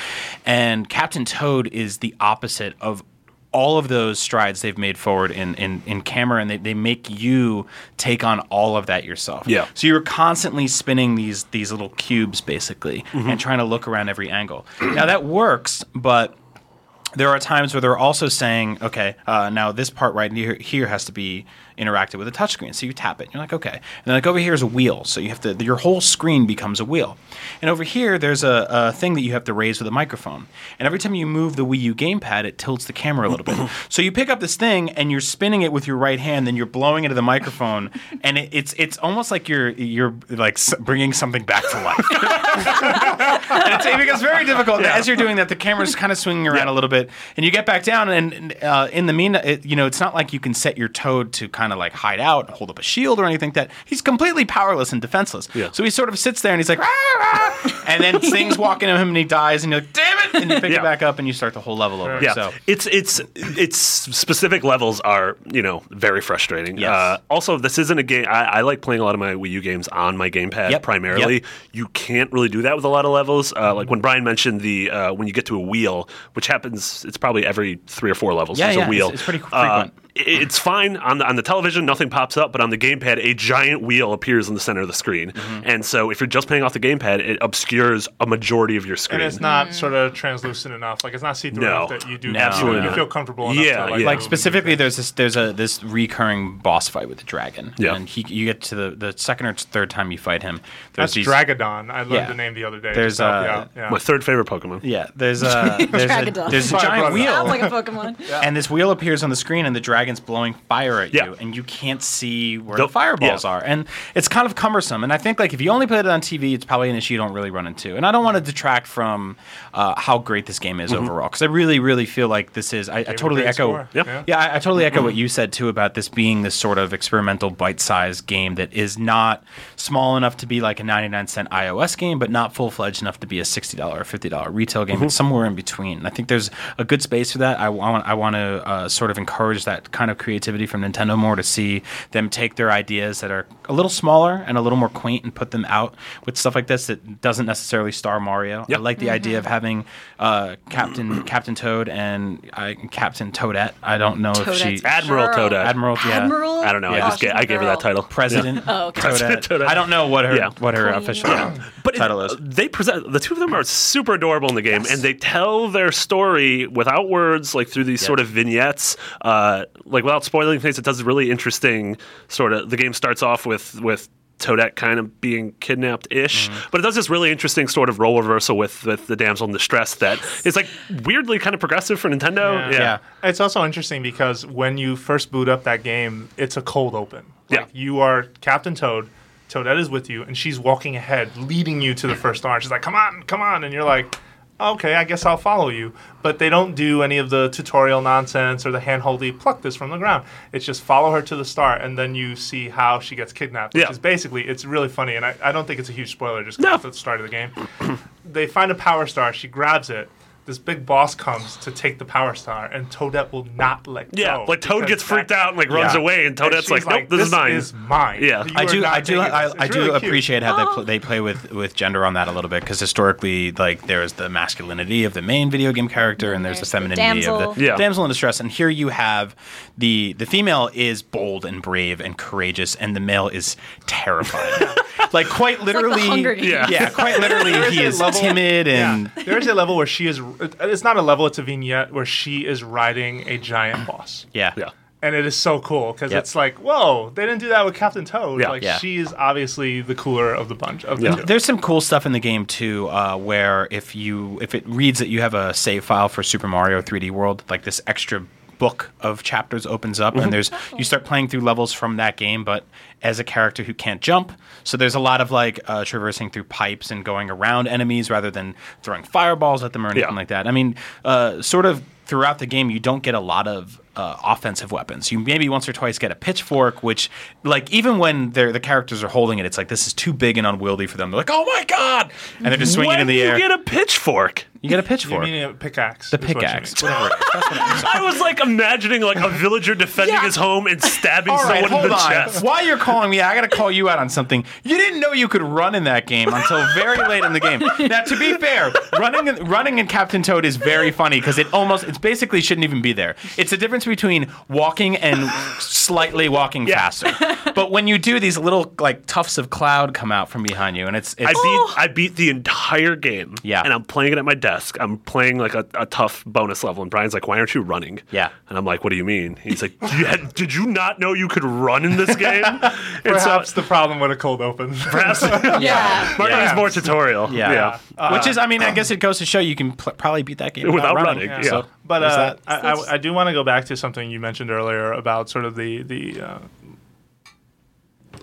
And Captain Toad is the opposite of all of those strides they've made forward in, in, in camera and they, they make you take on all of that yourself. Yeah. So you're constantly spinning these these little cubes basically and trying to look around every angle. now that works, but there are times where they're also saying, okay, uh, now this part right here, here has to be interacted with a touchscreen. So you tap it, and you're like, okay. And then like over here is a wheel, so you have to your whole screen becomes a wheel. And over here, there's a, a thing that you have to raise with a microphone. And every time you move the Wii U gamepad, it tilts the camera a little bit. so you pick up this thing and you're spinning it with your right hand, then you're blowing into the microphone, and it, it's it's almost like you're you're like bringing something back to life. and it's, it becomes very difficult. And As you're doing that, the camera's kind of swinging around a little bit, and you get back down. And uh, in the mean, it, you know, it's not like you can set your toad to kind of like hide out, and hold up a shield or anything. That he's completely powerless and defenseless. Yeah. So he sort of sits there and he's like, and then things walk into him and he dies, and you're like, damn it! And you pick Yeah. it back up and you start the whole level over. Yeah, So it's it's it's specific levels are you know very frustrating. Yes. Uh, also, this isn't a game. I, I like playing a lot of my Wii U games on my gamepad Yep, primarily. yep. You can't really do that with a lot of levels. Uh, like when Brian mentioned the uh, when you get to a wheel, which happens, it's probably every three or four levels. Yeah, there's yeah, a wheel. it's- it's pretty Uh, frequent. I- it's fine on the on the television, nothing pops up, but on the gamepad, a giant wheel appears in the center of the screen. Mm-hmm. And so, if you're just playing off the gamepad, it obscures a majority of your screen. And it's not sort of translucent enough. Like it's not see through No. enough that you do No, Absolutely you, you not. feel comfortable enough Yeah, to like, yeah. like specifically there's this there's a this recurring boss fight with the dragon Yeah. and he you get to the the second or third time you fight him there's That's these Draggadon. I learned Yeah. the name the other day. There's, just to help you uh, out. yeah. my third favorite Pokemon. yeah there's a there's a, there's a giant brought it wheel Sounds like a Pokemon. and this wheel appears on the screen and the dragon's blowing fire at Yeah. you and you can't see where Nope. the fireballs Yeah. are and it's kind of cumbersome and i think like if you only played it on tv it's probably an issue you don't really run into and i don't want to detract from uh, how great this game is overall because i really really feel like this is i, I Gave it a totally echo. Yep. Yeah. yeah, I, I totally echo what you said too about this being this sort of experimental, bite-sized game that is not small enough to be like a 99 cent iOS game, but not full-fledged enough to be a $60 or $50 retail game. It's somewhere in between. And I think there's a good space for that. I want I want to uh, sort of encourage that kind of creativity from Nintendo more to see them take their ideas that are a little smaller and a little more quaint and put them out with stuff like this that doesn't necessarily star Mario. Yep. I like the idea of having uh, Captain Captain Toad and uh, Captain Toadette. I don't know if she Admiral Girl. Toadette. Admiral, yeah. Admiral? I don't know. I just get, she's I a gave her that title. President. Oh, okay. Toadette. Toadette. I don't know what her Yeah. what her Queen. official But it- title is. they present the two of them are super adorable in the game, and they tell their story without words, like through these sort of vignettes, uh, like without spoiling things. It does really interesting sort of. The game starts off with with. Toadette kind of being kidnapped ish, Mm-hmm. but it does this really interesting sort of role reversal with, with the damsel in distress that is like weirdly kind of progressive for Nintendo. Yeah. Yeah. It's also interesting because when you first boot up that game, it's a cold open. Like Yeah. you are Captain Toad. Toadette is with you, and she's walking ahead, leading you to the first star. She's like, "Come on, come on," and you're like, "Okay, I guess I'll follow you." But they don't do any of the tutorial nonsense or the handholdy pluck this from the ground. It's just follow her to the star, and then you see how she gets kidnapped. Which Yeah. is basically it's really funny, and I, I don't think it's a huge spoiler. Just No. it's at the start of the game, they find a power star. She grabs it. This big boss comes to take the power star, and Toadette will not let go. Yeah, go. like Toad gets freaked out and like runs Yeah. away, and Toadette's she's like, "Nope, this, is mine." Is mine. Yeah. You I do, I do, taking I, this. It's I do really cute. appreciate how they pl- they play with with gender on that a little bit because historically, like there is the masculinity of the main video game character and there's, There's the the femininity of the Yeah. damsel in distress. And here you have the the female is bold and brave and courageous, and the male is terrifying. like quite literally, Hunger Games. Yeah. yeah, quite literally, he is level- timid and. Yeah. There is a level where she is. It's not a level; it's a vignette where she is riding a giant boss, Yeah. yeah. and it is so cool because Yep. it's like, whoa, they didn't do that with Captain Toad. Yeah. Like Yeah. she is obviously the cooler of the bunch of the Yeah. There's some cool stuff in the game too, uh, where if you if it reads that you have a save file for Super Mario 3D World, like this extra book of chapters opens up, and there's you start playing through levels from that game, but as a character who can't jump. So there's a lot of like uh, traversing through pipes and going around enemies rather than throwing fireballs at them or anything Yeah. like that. I mean, uh, sort of throughout the game, you don't get a lot of uh, offensive weapons. You maybe once or twice get a pitchfork, which, like, even when they're, the characters are holding it, it's like this is too big and unwieldy for them. They're like, "Oh my god!" and they're just swinging when in the air. you get a pitchfork. You get a You pitchfork, mean a pickaxe? the is what you pickaxe, whatever. It is. That's what it is. I was like imagining like a villager defending Yeah. his home and stabbing All right, someone in the on. chest. While you're calling me, I got to call you out on something. You didn't know you could run in that game until very late in the game. Now, to be fair, running in, running in Captain Toad is very funny because it almost it's basically shouldn't even be there. It's the difference between walking and slightly walking Yeah. faster. But when you do, these little like tufts of cloud come out from behind you, and it's, it's I beat oh. I beat the entire game. Yeah. And I'm playing it at my desk. I'm playing like a, a tough bonus level, and Brian's like, "Why aren't you running?" Yeah. And I'm like, "What do you mean?" He's like, "You had- "Did you not know you could run in this game?" and so the problem with a cold open. perhaps Yeah. Mark Yeah. needs more tutorial. yeah, yeah. which is I mean I guess it goes to show you can pl- probably beat that game Without without, running, running. yeah. So But uh. I, I, I do want to go back to something you mentioned earlier about sort of the the uh,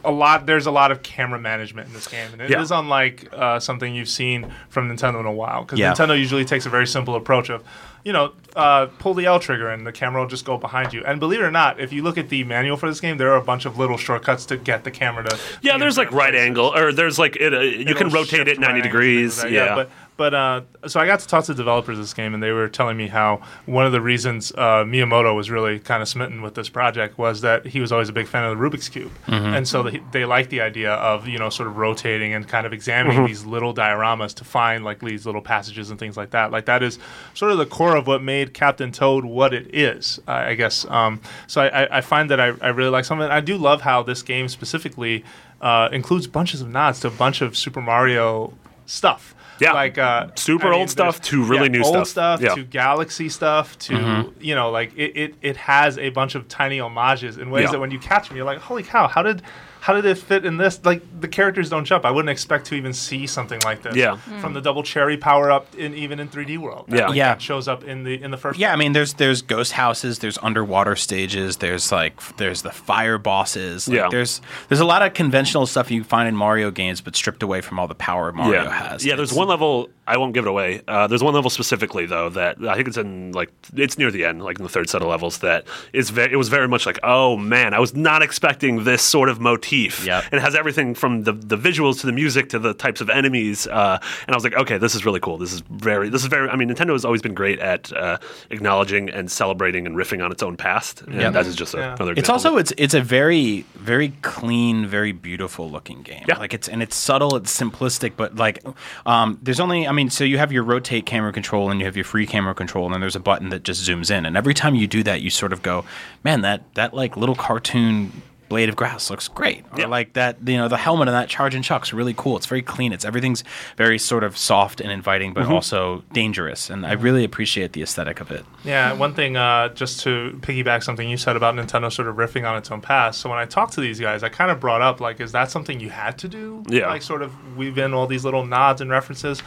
a lot. There's a lot of camera management in this game, and it is Yeah. unlike uh, something you've seen from Nintendo in a while. Because Yeah. Nintendo usually takes a very simple approach of, you know, uh, pull the L trigger and the camera will just go behind you. And believe it or not, if you look at the manual for this game, there are a bunch of little shortcuts to get the camera to. Yeah, there's like right places. angle, or there's like it, uh, you It'll can rotate it 90 right degrees. things like that. Yeah, but but uh, so I got to talk to developers of this game, and they were telling me how one of the reasons uh, Miyamoto was really kind of smitten with this project was that he was always a big fan of the Rubik's cube, and so they, they liked the idea of you know sort of rotating and kind of examining these little dioramas to find like these little passages and things like that. Like that is sort of the core of what made Captain Toad what it is, uh, I guess. Um, so I, I, I find that I, I really like some of it. I do love how this game specifically uh, includes bunches of nods to a bunch of Super Mario stuff. Yeah. like uh, Super I mean, old stuff to really yeah, new old stuff. stuff Yeah. to Galaxy stuff to Mm-hmm. you know like it, it, it has a bunch of tiny homages in ways Yeah. that when you catch them you're like holy cow how did how did it fit in this like the characters don't jump I wouldn't expect to even see something like this Yeah. from the double cherry power up in even in 3D world Yeah. Like, Yeah. that shows up in the in the first Yeah, I mean, there's there's ghost houses, there's underwater stages, there's like there's the fire bosses. Like, Yeah. there's there's a lot of conventional stuff you find in Mario games, but stripped away from all the power Mario yeah. has. Yeah, there's one level I won't give it away. Uh, there's one level specifically though that I think it's in like it's near the end, like in the third set of levels. That is very it was very much like oh man, I was not expecting this sort of motif. Yep. and it has everything from the the visuals to the music to the types of enemies. Uh, and I was like, okay, this is really cool. This is very this is very. I mean, Nintendo has always been great at uh, acknowledging and celebrating and riffing on its own past. And Yep. that is just a, Yeah. another. It's example. also it's it's a very very clean, very beautiful looking game. Yeah. Like it's and it's subtle, it's simplistic, but like um, there's only I mean, so you have your rotate camera control and you have your free camera control, and then there's a button that just zooms in, and every time you do that, you sort of go, man, that that like little cartoon. Blade of grass looks great, or Yeah. like that. You know, the helmet on that charging chuck's really cool. It's very clean. It's everything's very sort of soft and inviting, but also dangerous. And I really appreciate the aesthetic of it. Yeah, one thing, uh, just to piggyback something you said about Nintendo sort of riffing on its own past. So when I talked to these guys, I kind of brought up like, is that something you had to do? Yeah. Like sort of weave in all these little nods and references.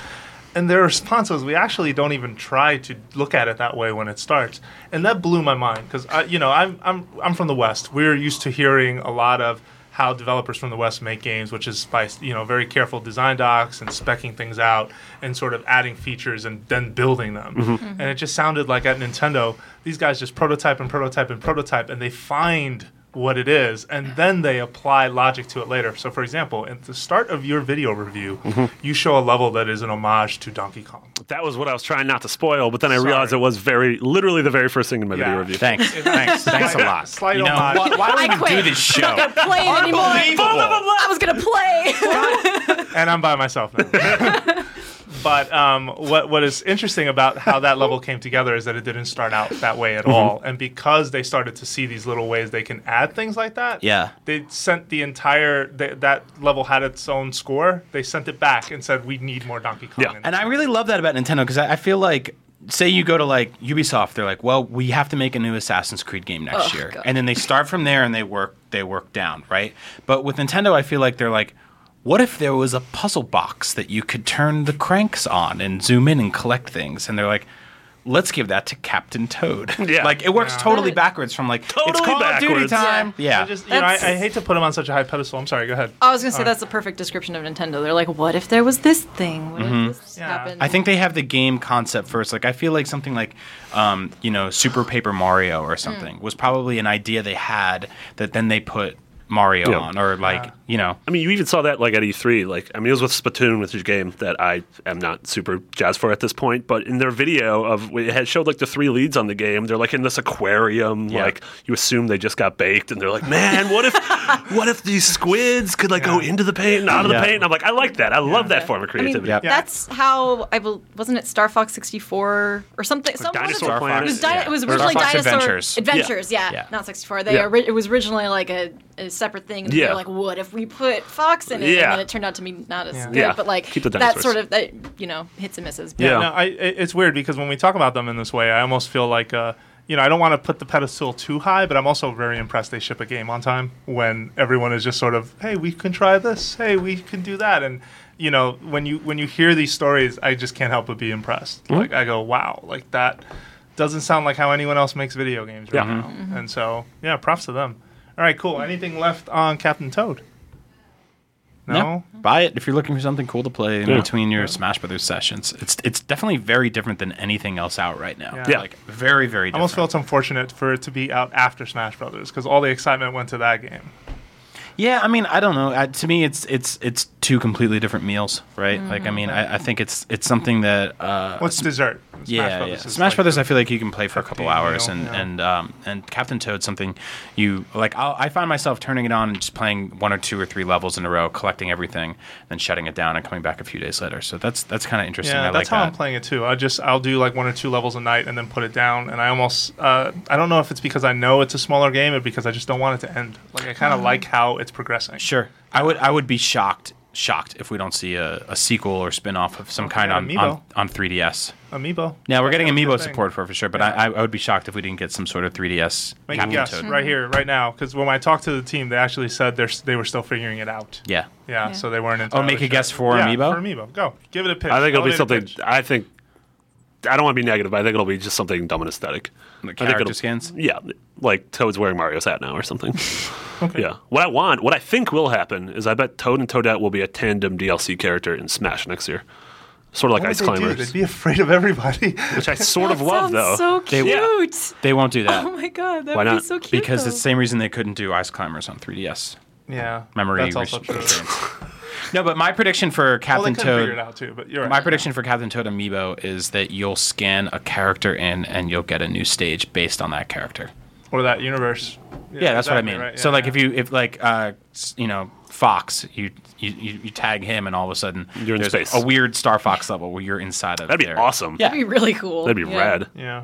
And their response was, we actually don't even try to look at it that way when it starts, and that blew my mind because you know I'm I'm I'm from the West. We're used to hearing a lot of how developers from the West make games, which is by you know very careful design docs and specking things out and sort of adding features and then building them. Mm-hmm. And it just sounded like at Nintendo, these guys just prototype and prototype and prototype, and they find what it is, and then they apply logic to it later. So, for example, at the start of your video review, mm-hmm. you show a level that is an homage to Donkey Kong. That was what I was trying not to spoil, but then I Sorry. realized it was very literally the very first thing in my video review. Thanks, thanks, thanks a lot. Slight you know, why, why do we I even quit. do this show? Play it anymore. I was gonna play. and I'm by myself now. but um, what what is interesting about how that level came together is that it didn't start out that way at Mm-hmm. all, and because they started to see these little ways they can add things like that. Yeah. they sent the entire th- that level had its own score. They sent it back and said we need more Donkey Kong. Yeah. And. I really love that about Nintendo because I, I feel like, say you go to like Ubisoft, they're like, well, we have to make a new Assassin's Creed game next Oh, year, God. and then they start from there and they work they work down, right? But with Nintendo, I feel like they're like. What if there was a puzzle box that you could turn the cranks on and zoom in and collect things? And they're like, let's give that to Captain Toad. Yeah. like it works Yeah. totally backwards from like totally it's Totally Call of Duty time. Yeah. I just you know I, I hate to put them on such a high pedestal. I'm sorry. Go ahead. I was gonna say that's the perfect description of Nintendo. They're like, what if there was this thing? What if this Yeah. happened? I think they have the game concept first. Like I feel like something like, um, you know, Super Paper Mario or something was probably an idea they had that then they put Mario Yeah. on, or like you know, I mean, you even saw that like at E3. Like, I mean, it was with Splatoon, which is a game that I am not super jazzed for at this point. But in their video of it had showed like the three leads on the game. They're like in this aquarium. Yeah. Like you assume they just got baked, and they're like, man, what if, what if these squids could like go into the paint and out of Yeah. the paint? And I'm like, I like that. I love that form of I mean, creativity. Yeah. that's how I bel wasn't it Star Fox 64 or something? Some- it? Dinosaur Star Planet. It was, di- Yeah. it was originally Star Fox Dinosaur Adventures. Adventures, yeah, Yeah. not 64. They Yeah. ori- it was originally like a, a separate thing. And They're like, what if we put Fox in it? Yeah. And then it turned out to be not as Yeah. good. Yeah. But like Keep the that sort of that you know hits and misses. Yeah. No, I, it's weird because when we talk about them in this way, I almost feel like, uh, you know, I don't want to put the pedestal too high, but I'm also very impressed they ship a game on time when everyone is just sort of, hey, we can try this, hey, we can do that, and you know, when you when you hear these stories, I just can't help but be impressed. Like I go, wow, like that doesn't sound like how anyone else makes video games right Yeah. now, and so yeah, props to them. All right, cool. Anything left on Captain Toad? No. buy it if you're looking for something cool to play in Yeah. between your Smash Brothers sessions. It's it's definitely very different than anything else out right now. Yeah. Yeah. like very very. I Different. almost felt unfortunate for it to be out after Smash Brothers because all the excitement went to that game. Yeah, I mean, I don't know. Uh, to me, it's it's it's two completely different meals, right? Like, I mean, I, I think it's it's something that uh, What's dessert? Smash yeah, Brothers yeah. Smash like Brothers, I feel like you can play for a couple hours, meal, and yeah. and um, and Captain Toad, something you like. I'll, I find myself turning it on and just playing one or two or three levels in a row, collecting everything, then shutting it down and coming back a few days later. So that's that's kind of interesting. Yeah, I that's like how that. I'm playing it too. I just I'll do like one or two levels a night and then put it down. And I almost uh, I don't know if it's because I know it's a smaller game or because I just don't want it to end. Like I kind of like how it's progressing. Sure, I would I would be shocked shocked if we don't see a, a sequel or spin-off of some kind on, on on 3DS. Amiibo. Now we're getting That's amiibo support for for sure, but Yeah. I, I would be shocked if we didn't get some sort of 3DS Make a Captain guess Toad. right here, right now, because when I talked to the team, they actually said they're they were still figuring it out. Yeah. Yeah, Yeah. so they weren't. Oh, make a sure. guess for yeah, Amiibo? For Amiibo, go give it a pitch. I think it'll be something. pitch. I think. I don't want to be negative, but I think it'll be just something dumb and aesthetic. The I think character it'll- skins? Yeah, like Toad's wearing Mario's hat now or something. Yeah. What I want, what I think will happen is I bet Toad and Toadette will be a tandem DLC character in Smash next year. Sort of like What Ice would they do? Climbers, They'd be afraid of everybody. which I sort of love though. so They- cute. They won't do that Oh my god, that Why would not? be so cute. because though. it's the same reason they couldn't do Ice Climbers on 3DS. yeah, Memory That's also true. no, but my prediction for Well, they Captain couldn't figure it Toad, out too. But you're right. my prediction for Captain Toad Amiibo is that you'll scan a character in and you'll get a new stage based on that character. Or that universe. Yeah, that's what I mean. right, so like yeah. if you if like uh you know Fox, you you, you, you tag him and all of a sudden You're in there's space. a weird Star Fox level where you're inside of That'd be there. awesome. Yeah. That'd be really cool. That'd be Yeah. rad. Yeah.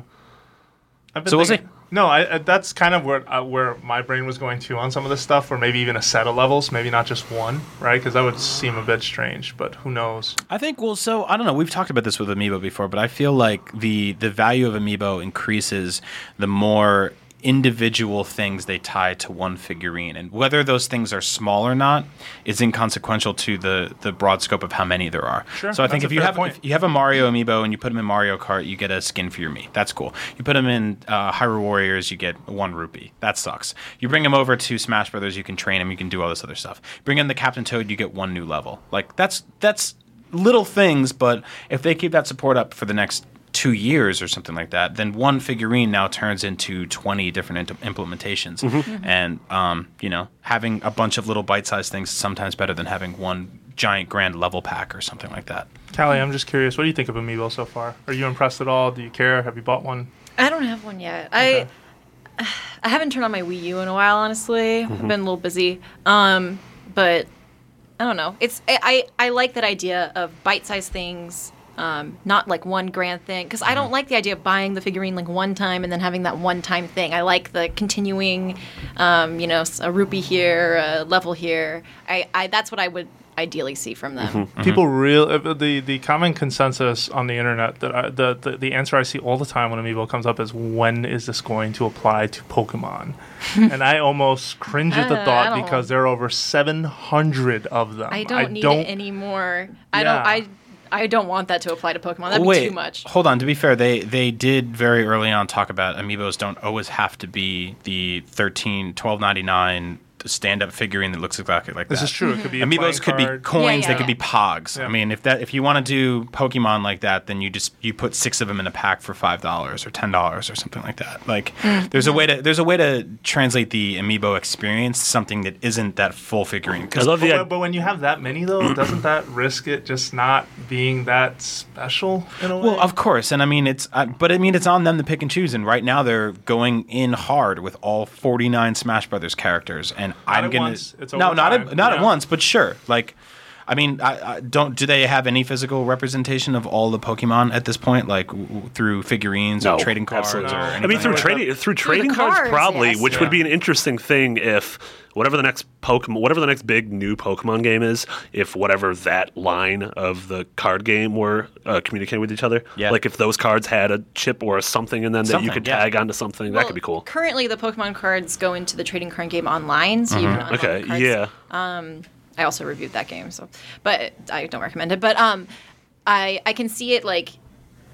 I've been So we'll see. No, I, I, that's kind of where uh, where my brain was going to on some of this stuff, or maybe even a set of levels, maybe not just one, right? Because that would seem a bit strange, but who knows? I think well, so I don't know. We've talked about this with Amiibo before, but I feel like the the value of Amiibo increases the more individual things they tie to one figurine, and whether those things are small or not is inconsequential to the the broad scope of how many there are. Sure, so I think if you have point. if you have a Mario amiibo and you put them in Mario Kart, you get a skin for your Mii. That's cool. You put them in uh, Hyrule Warriors, you get one rupee. That sucks. You bring them over to Smash Brothers, you can train them, you can do all this other stuff. Bring in the Captain Toad, you get one new level. Like that's that's little things, but if they keep that support up for the next two years or something like that, then one figurine now turns into 20 different int- implementations. Mm-hmm. And, um, you know, having a bunch of little bite sized things is sometimes better than having one giant grand level pack or something like that. Kallie, I'm just curious. What do you think of Amiibo so far? Are you impressed at all? Do you care? Have you bought one? I don't have one yet. Okay. I I haven't turned on my Wii U in a while, honestly. Mm-hmm. I've been a little busy. Um, but I don't know. It's I I, I like that idea of bite-sized things. Um, not like one grand thing because Mm-hmm. I don't like the idea of buying the figurine like one time and then having that one time thing. I like the continuing, um, you know, a rupee here, a level here. I, I that's what I would ideally see from them. Mm-hmm. People real uh, the the common consensus on the internet that I, the, the the answer I see all the time when Amiibo comes up is when is this going to apply to Pokemon? and I almost cringe at the Uh, thought because there are over 700 of them. I don't need it anymore. I don't. I I don't want that to apply to Pokemon. That'd Wait, be too much. hold on. To be fair, they they did very early on talk about amiibos don't always have to be the 13 12.99 stand-up figurine that looks exactly like This is true. It could be Amiibos playing could be coins. Yeah, yeah, they could be Pogs. Yeah. I mean, if that if you want to do Pokemon like that, then you just you put six of them in a pack for five dollars or ten dollars or something like that. Like, Mm. there's a way to there's a way to translate the Amiibo experience to something that isn't that full figurine. I 'Cause love the But, idea. but when you have that many though, doesn't that risk it just not being that special in a way? Well, of course, and I mean it's, uh, but I mean it's on them to pick and choose. And right now they're going in hard with all 49 Smash Brothers characters, and I'm at gonna once. No, not at, not Yeah. at once, but sure. Like, I mean, I, I don't. Do they have any physical representation of all the Pokemon at this point, like w- w- through figurines No, or trading cards absolutely or anything? I mean, through like that? trading through trading cards, cards, probably, yes. which would be an interesting thing if whatever the next Pokemon, whatever the next big new Pokemon game is, if whatever that line of the card game were uh, communicating with each other, Yeah. like if those cards had a chip or something in them that you could yeah. tag onto something, that could be cool. Currently, the Pokemon cards go into the trading card game online, so you can unlock Mm-hmm. Okay, the cards. yeah, I also reviewed that game, so but I don't recommend it. But um, I I can see it like.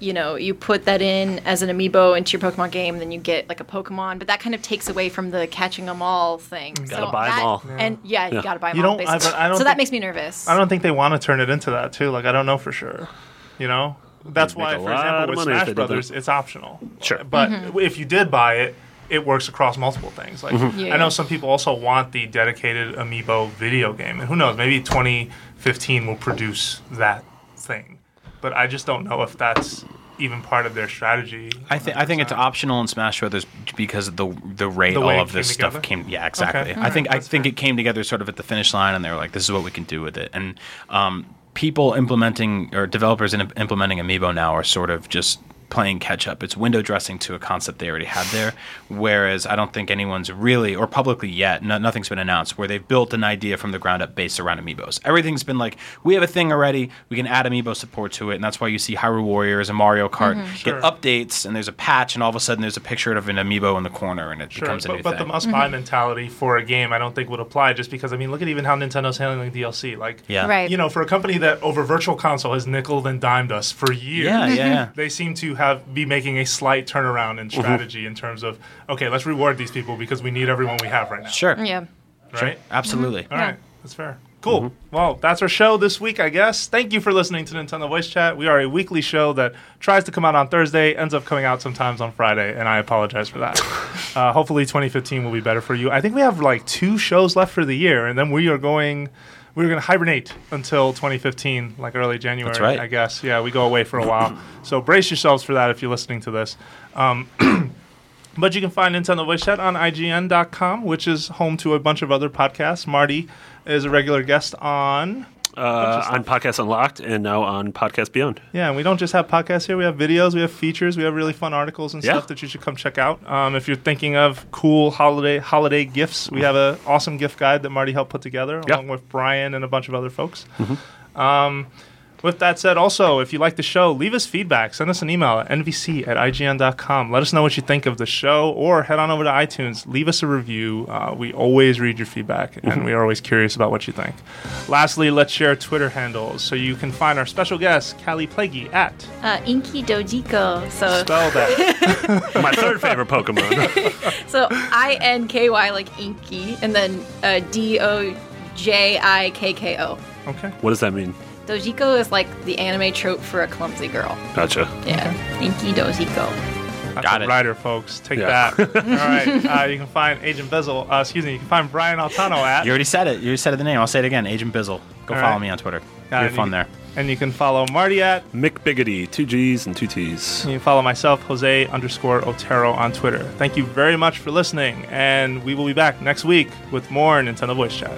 You know, you put that in as an amiibo into your Pokemon game, then you get like a Pokemon, but that kind of takes away from the catching them all thing. Gotta buy 'em that- all. And yeah, you Yeah. gotta buy them You all. don't- I- Basically. I don't so that think- makes me nervous. I don't think they want to turn it into that too. Like I don't know for sure. You know, that's They'd why, a for lot example, of with money if Smash they did Brothers, it's optional. Sure. But Mm-hmm. if you did buy it, it works across multiple things. Like Yeah. I know some people also want the dedicated Amiibo video game, and who knows, maybe 2015 will produce that thing. But I just don't know if that's even part of their strategy. I think I think it's optional in Smash Brothers because of the the rate The all of this came stuff together? came. Yeah, exactly. I think I think fair. it came together sort of at the finish line, and they were like, "This is what we can do with it." And um, people implementing or developers in, implementing Amiibo now are sort of just playing catch up. It's window dressing to a concept they already had there. Whereas I don't think anyone's really or publicly yet, no, nothing's been announced where they've built an idea from the ground up based around Amiibos. Everything's been like, we have a thing already, we can add Amiibo support to it, and that's why you see Hyrule Warriors and Mario Kart Mm-hmm. Sure. get updates, and there's a patch, and all of a sudden there's a picture of an Amiibo in the corner, and it Sure, becomes a but, new but the must-buy mentality for a game, I don't think would apply. Just because I mean, look at even how Nintendo's handling DLC. Like, yeah. Right. you know, for a company that over Virtual Console has nickel and dimed us for years, Yeah, yeah, yeah. they seem to have be making a slight turnaround in strategy in terms of okay, let's reward these people because we need everyone we have right now. Sure. yeah. right. Absolutely. All Yeah. right, that's fair. Cool. Well, that's our show this week, I guess. Thank you for listening to Nintendo Voice Chat. We are a weekly show that tries to come out on Thursday, ends up coming out sometimes on Friday, and I apologize for that. uh, hopefully, 2015 will be better for you. I think we have like two shows left for the year, and then we are going. We're going to hibernate until 2015, like early January, right. I guess. Yeah, we go away for a while. So brace yourselves for that if you're listening to this. Um, But you can find Nintendo Voice Chat on IGN.com, which is home to a bunch of other podcasts. Marty is a regular guest on. Uh, on Podcast Unlocked and now on Podcast Beyond. Yeah, and we don't just have podcasts here. We have videos, we have features, we have really fun articles and Yeah. stuff that you should come check out. Um, if you're thinking of cool holiday holiday gifts, we have an awesome gift guide that Marty helped put together, Yeah. along with Brian and a bunch of other folks. Um, With that said, also, if you like the show, leave us feedback. Send us an email at nvc at ign.com. Let us know what you think of the show, or head on over to iTunes. Leave us a review. Uh, we always read your feedback, and we are always curious about what you think. Lastly, let's share Twitter handles so you can find our special guest, Kallie Plagge, at Uh, Inky Dojikko. So spell that. My third favorite Pokemon. so I N K Y like Inky, and then uh, D O J I K K O. okay. what does that mean? Dojikko is like the anime trope for a clumsy girl. Gotcha. Yeah, Inky Dojikko. That's Got a it. writer, folks. Take Yeah. that. All right. Uh, you can find Agent Bizzle. Uh, excuse me. You can find Brian Altano at. You already said it. You already said the name. I'll say it again. Agent Bizzle. Go All follow right. me on Twitter. Yeah, You're and fun you- there. And you can follow Marty at. McBiggitty, two G's and two T's. You can follow myself, Jose underscore Otero on Twitter. Thank you very much for listening, and we will be back next week with more Nintendo Voice Chat.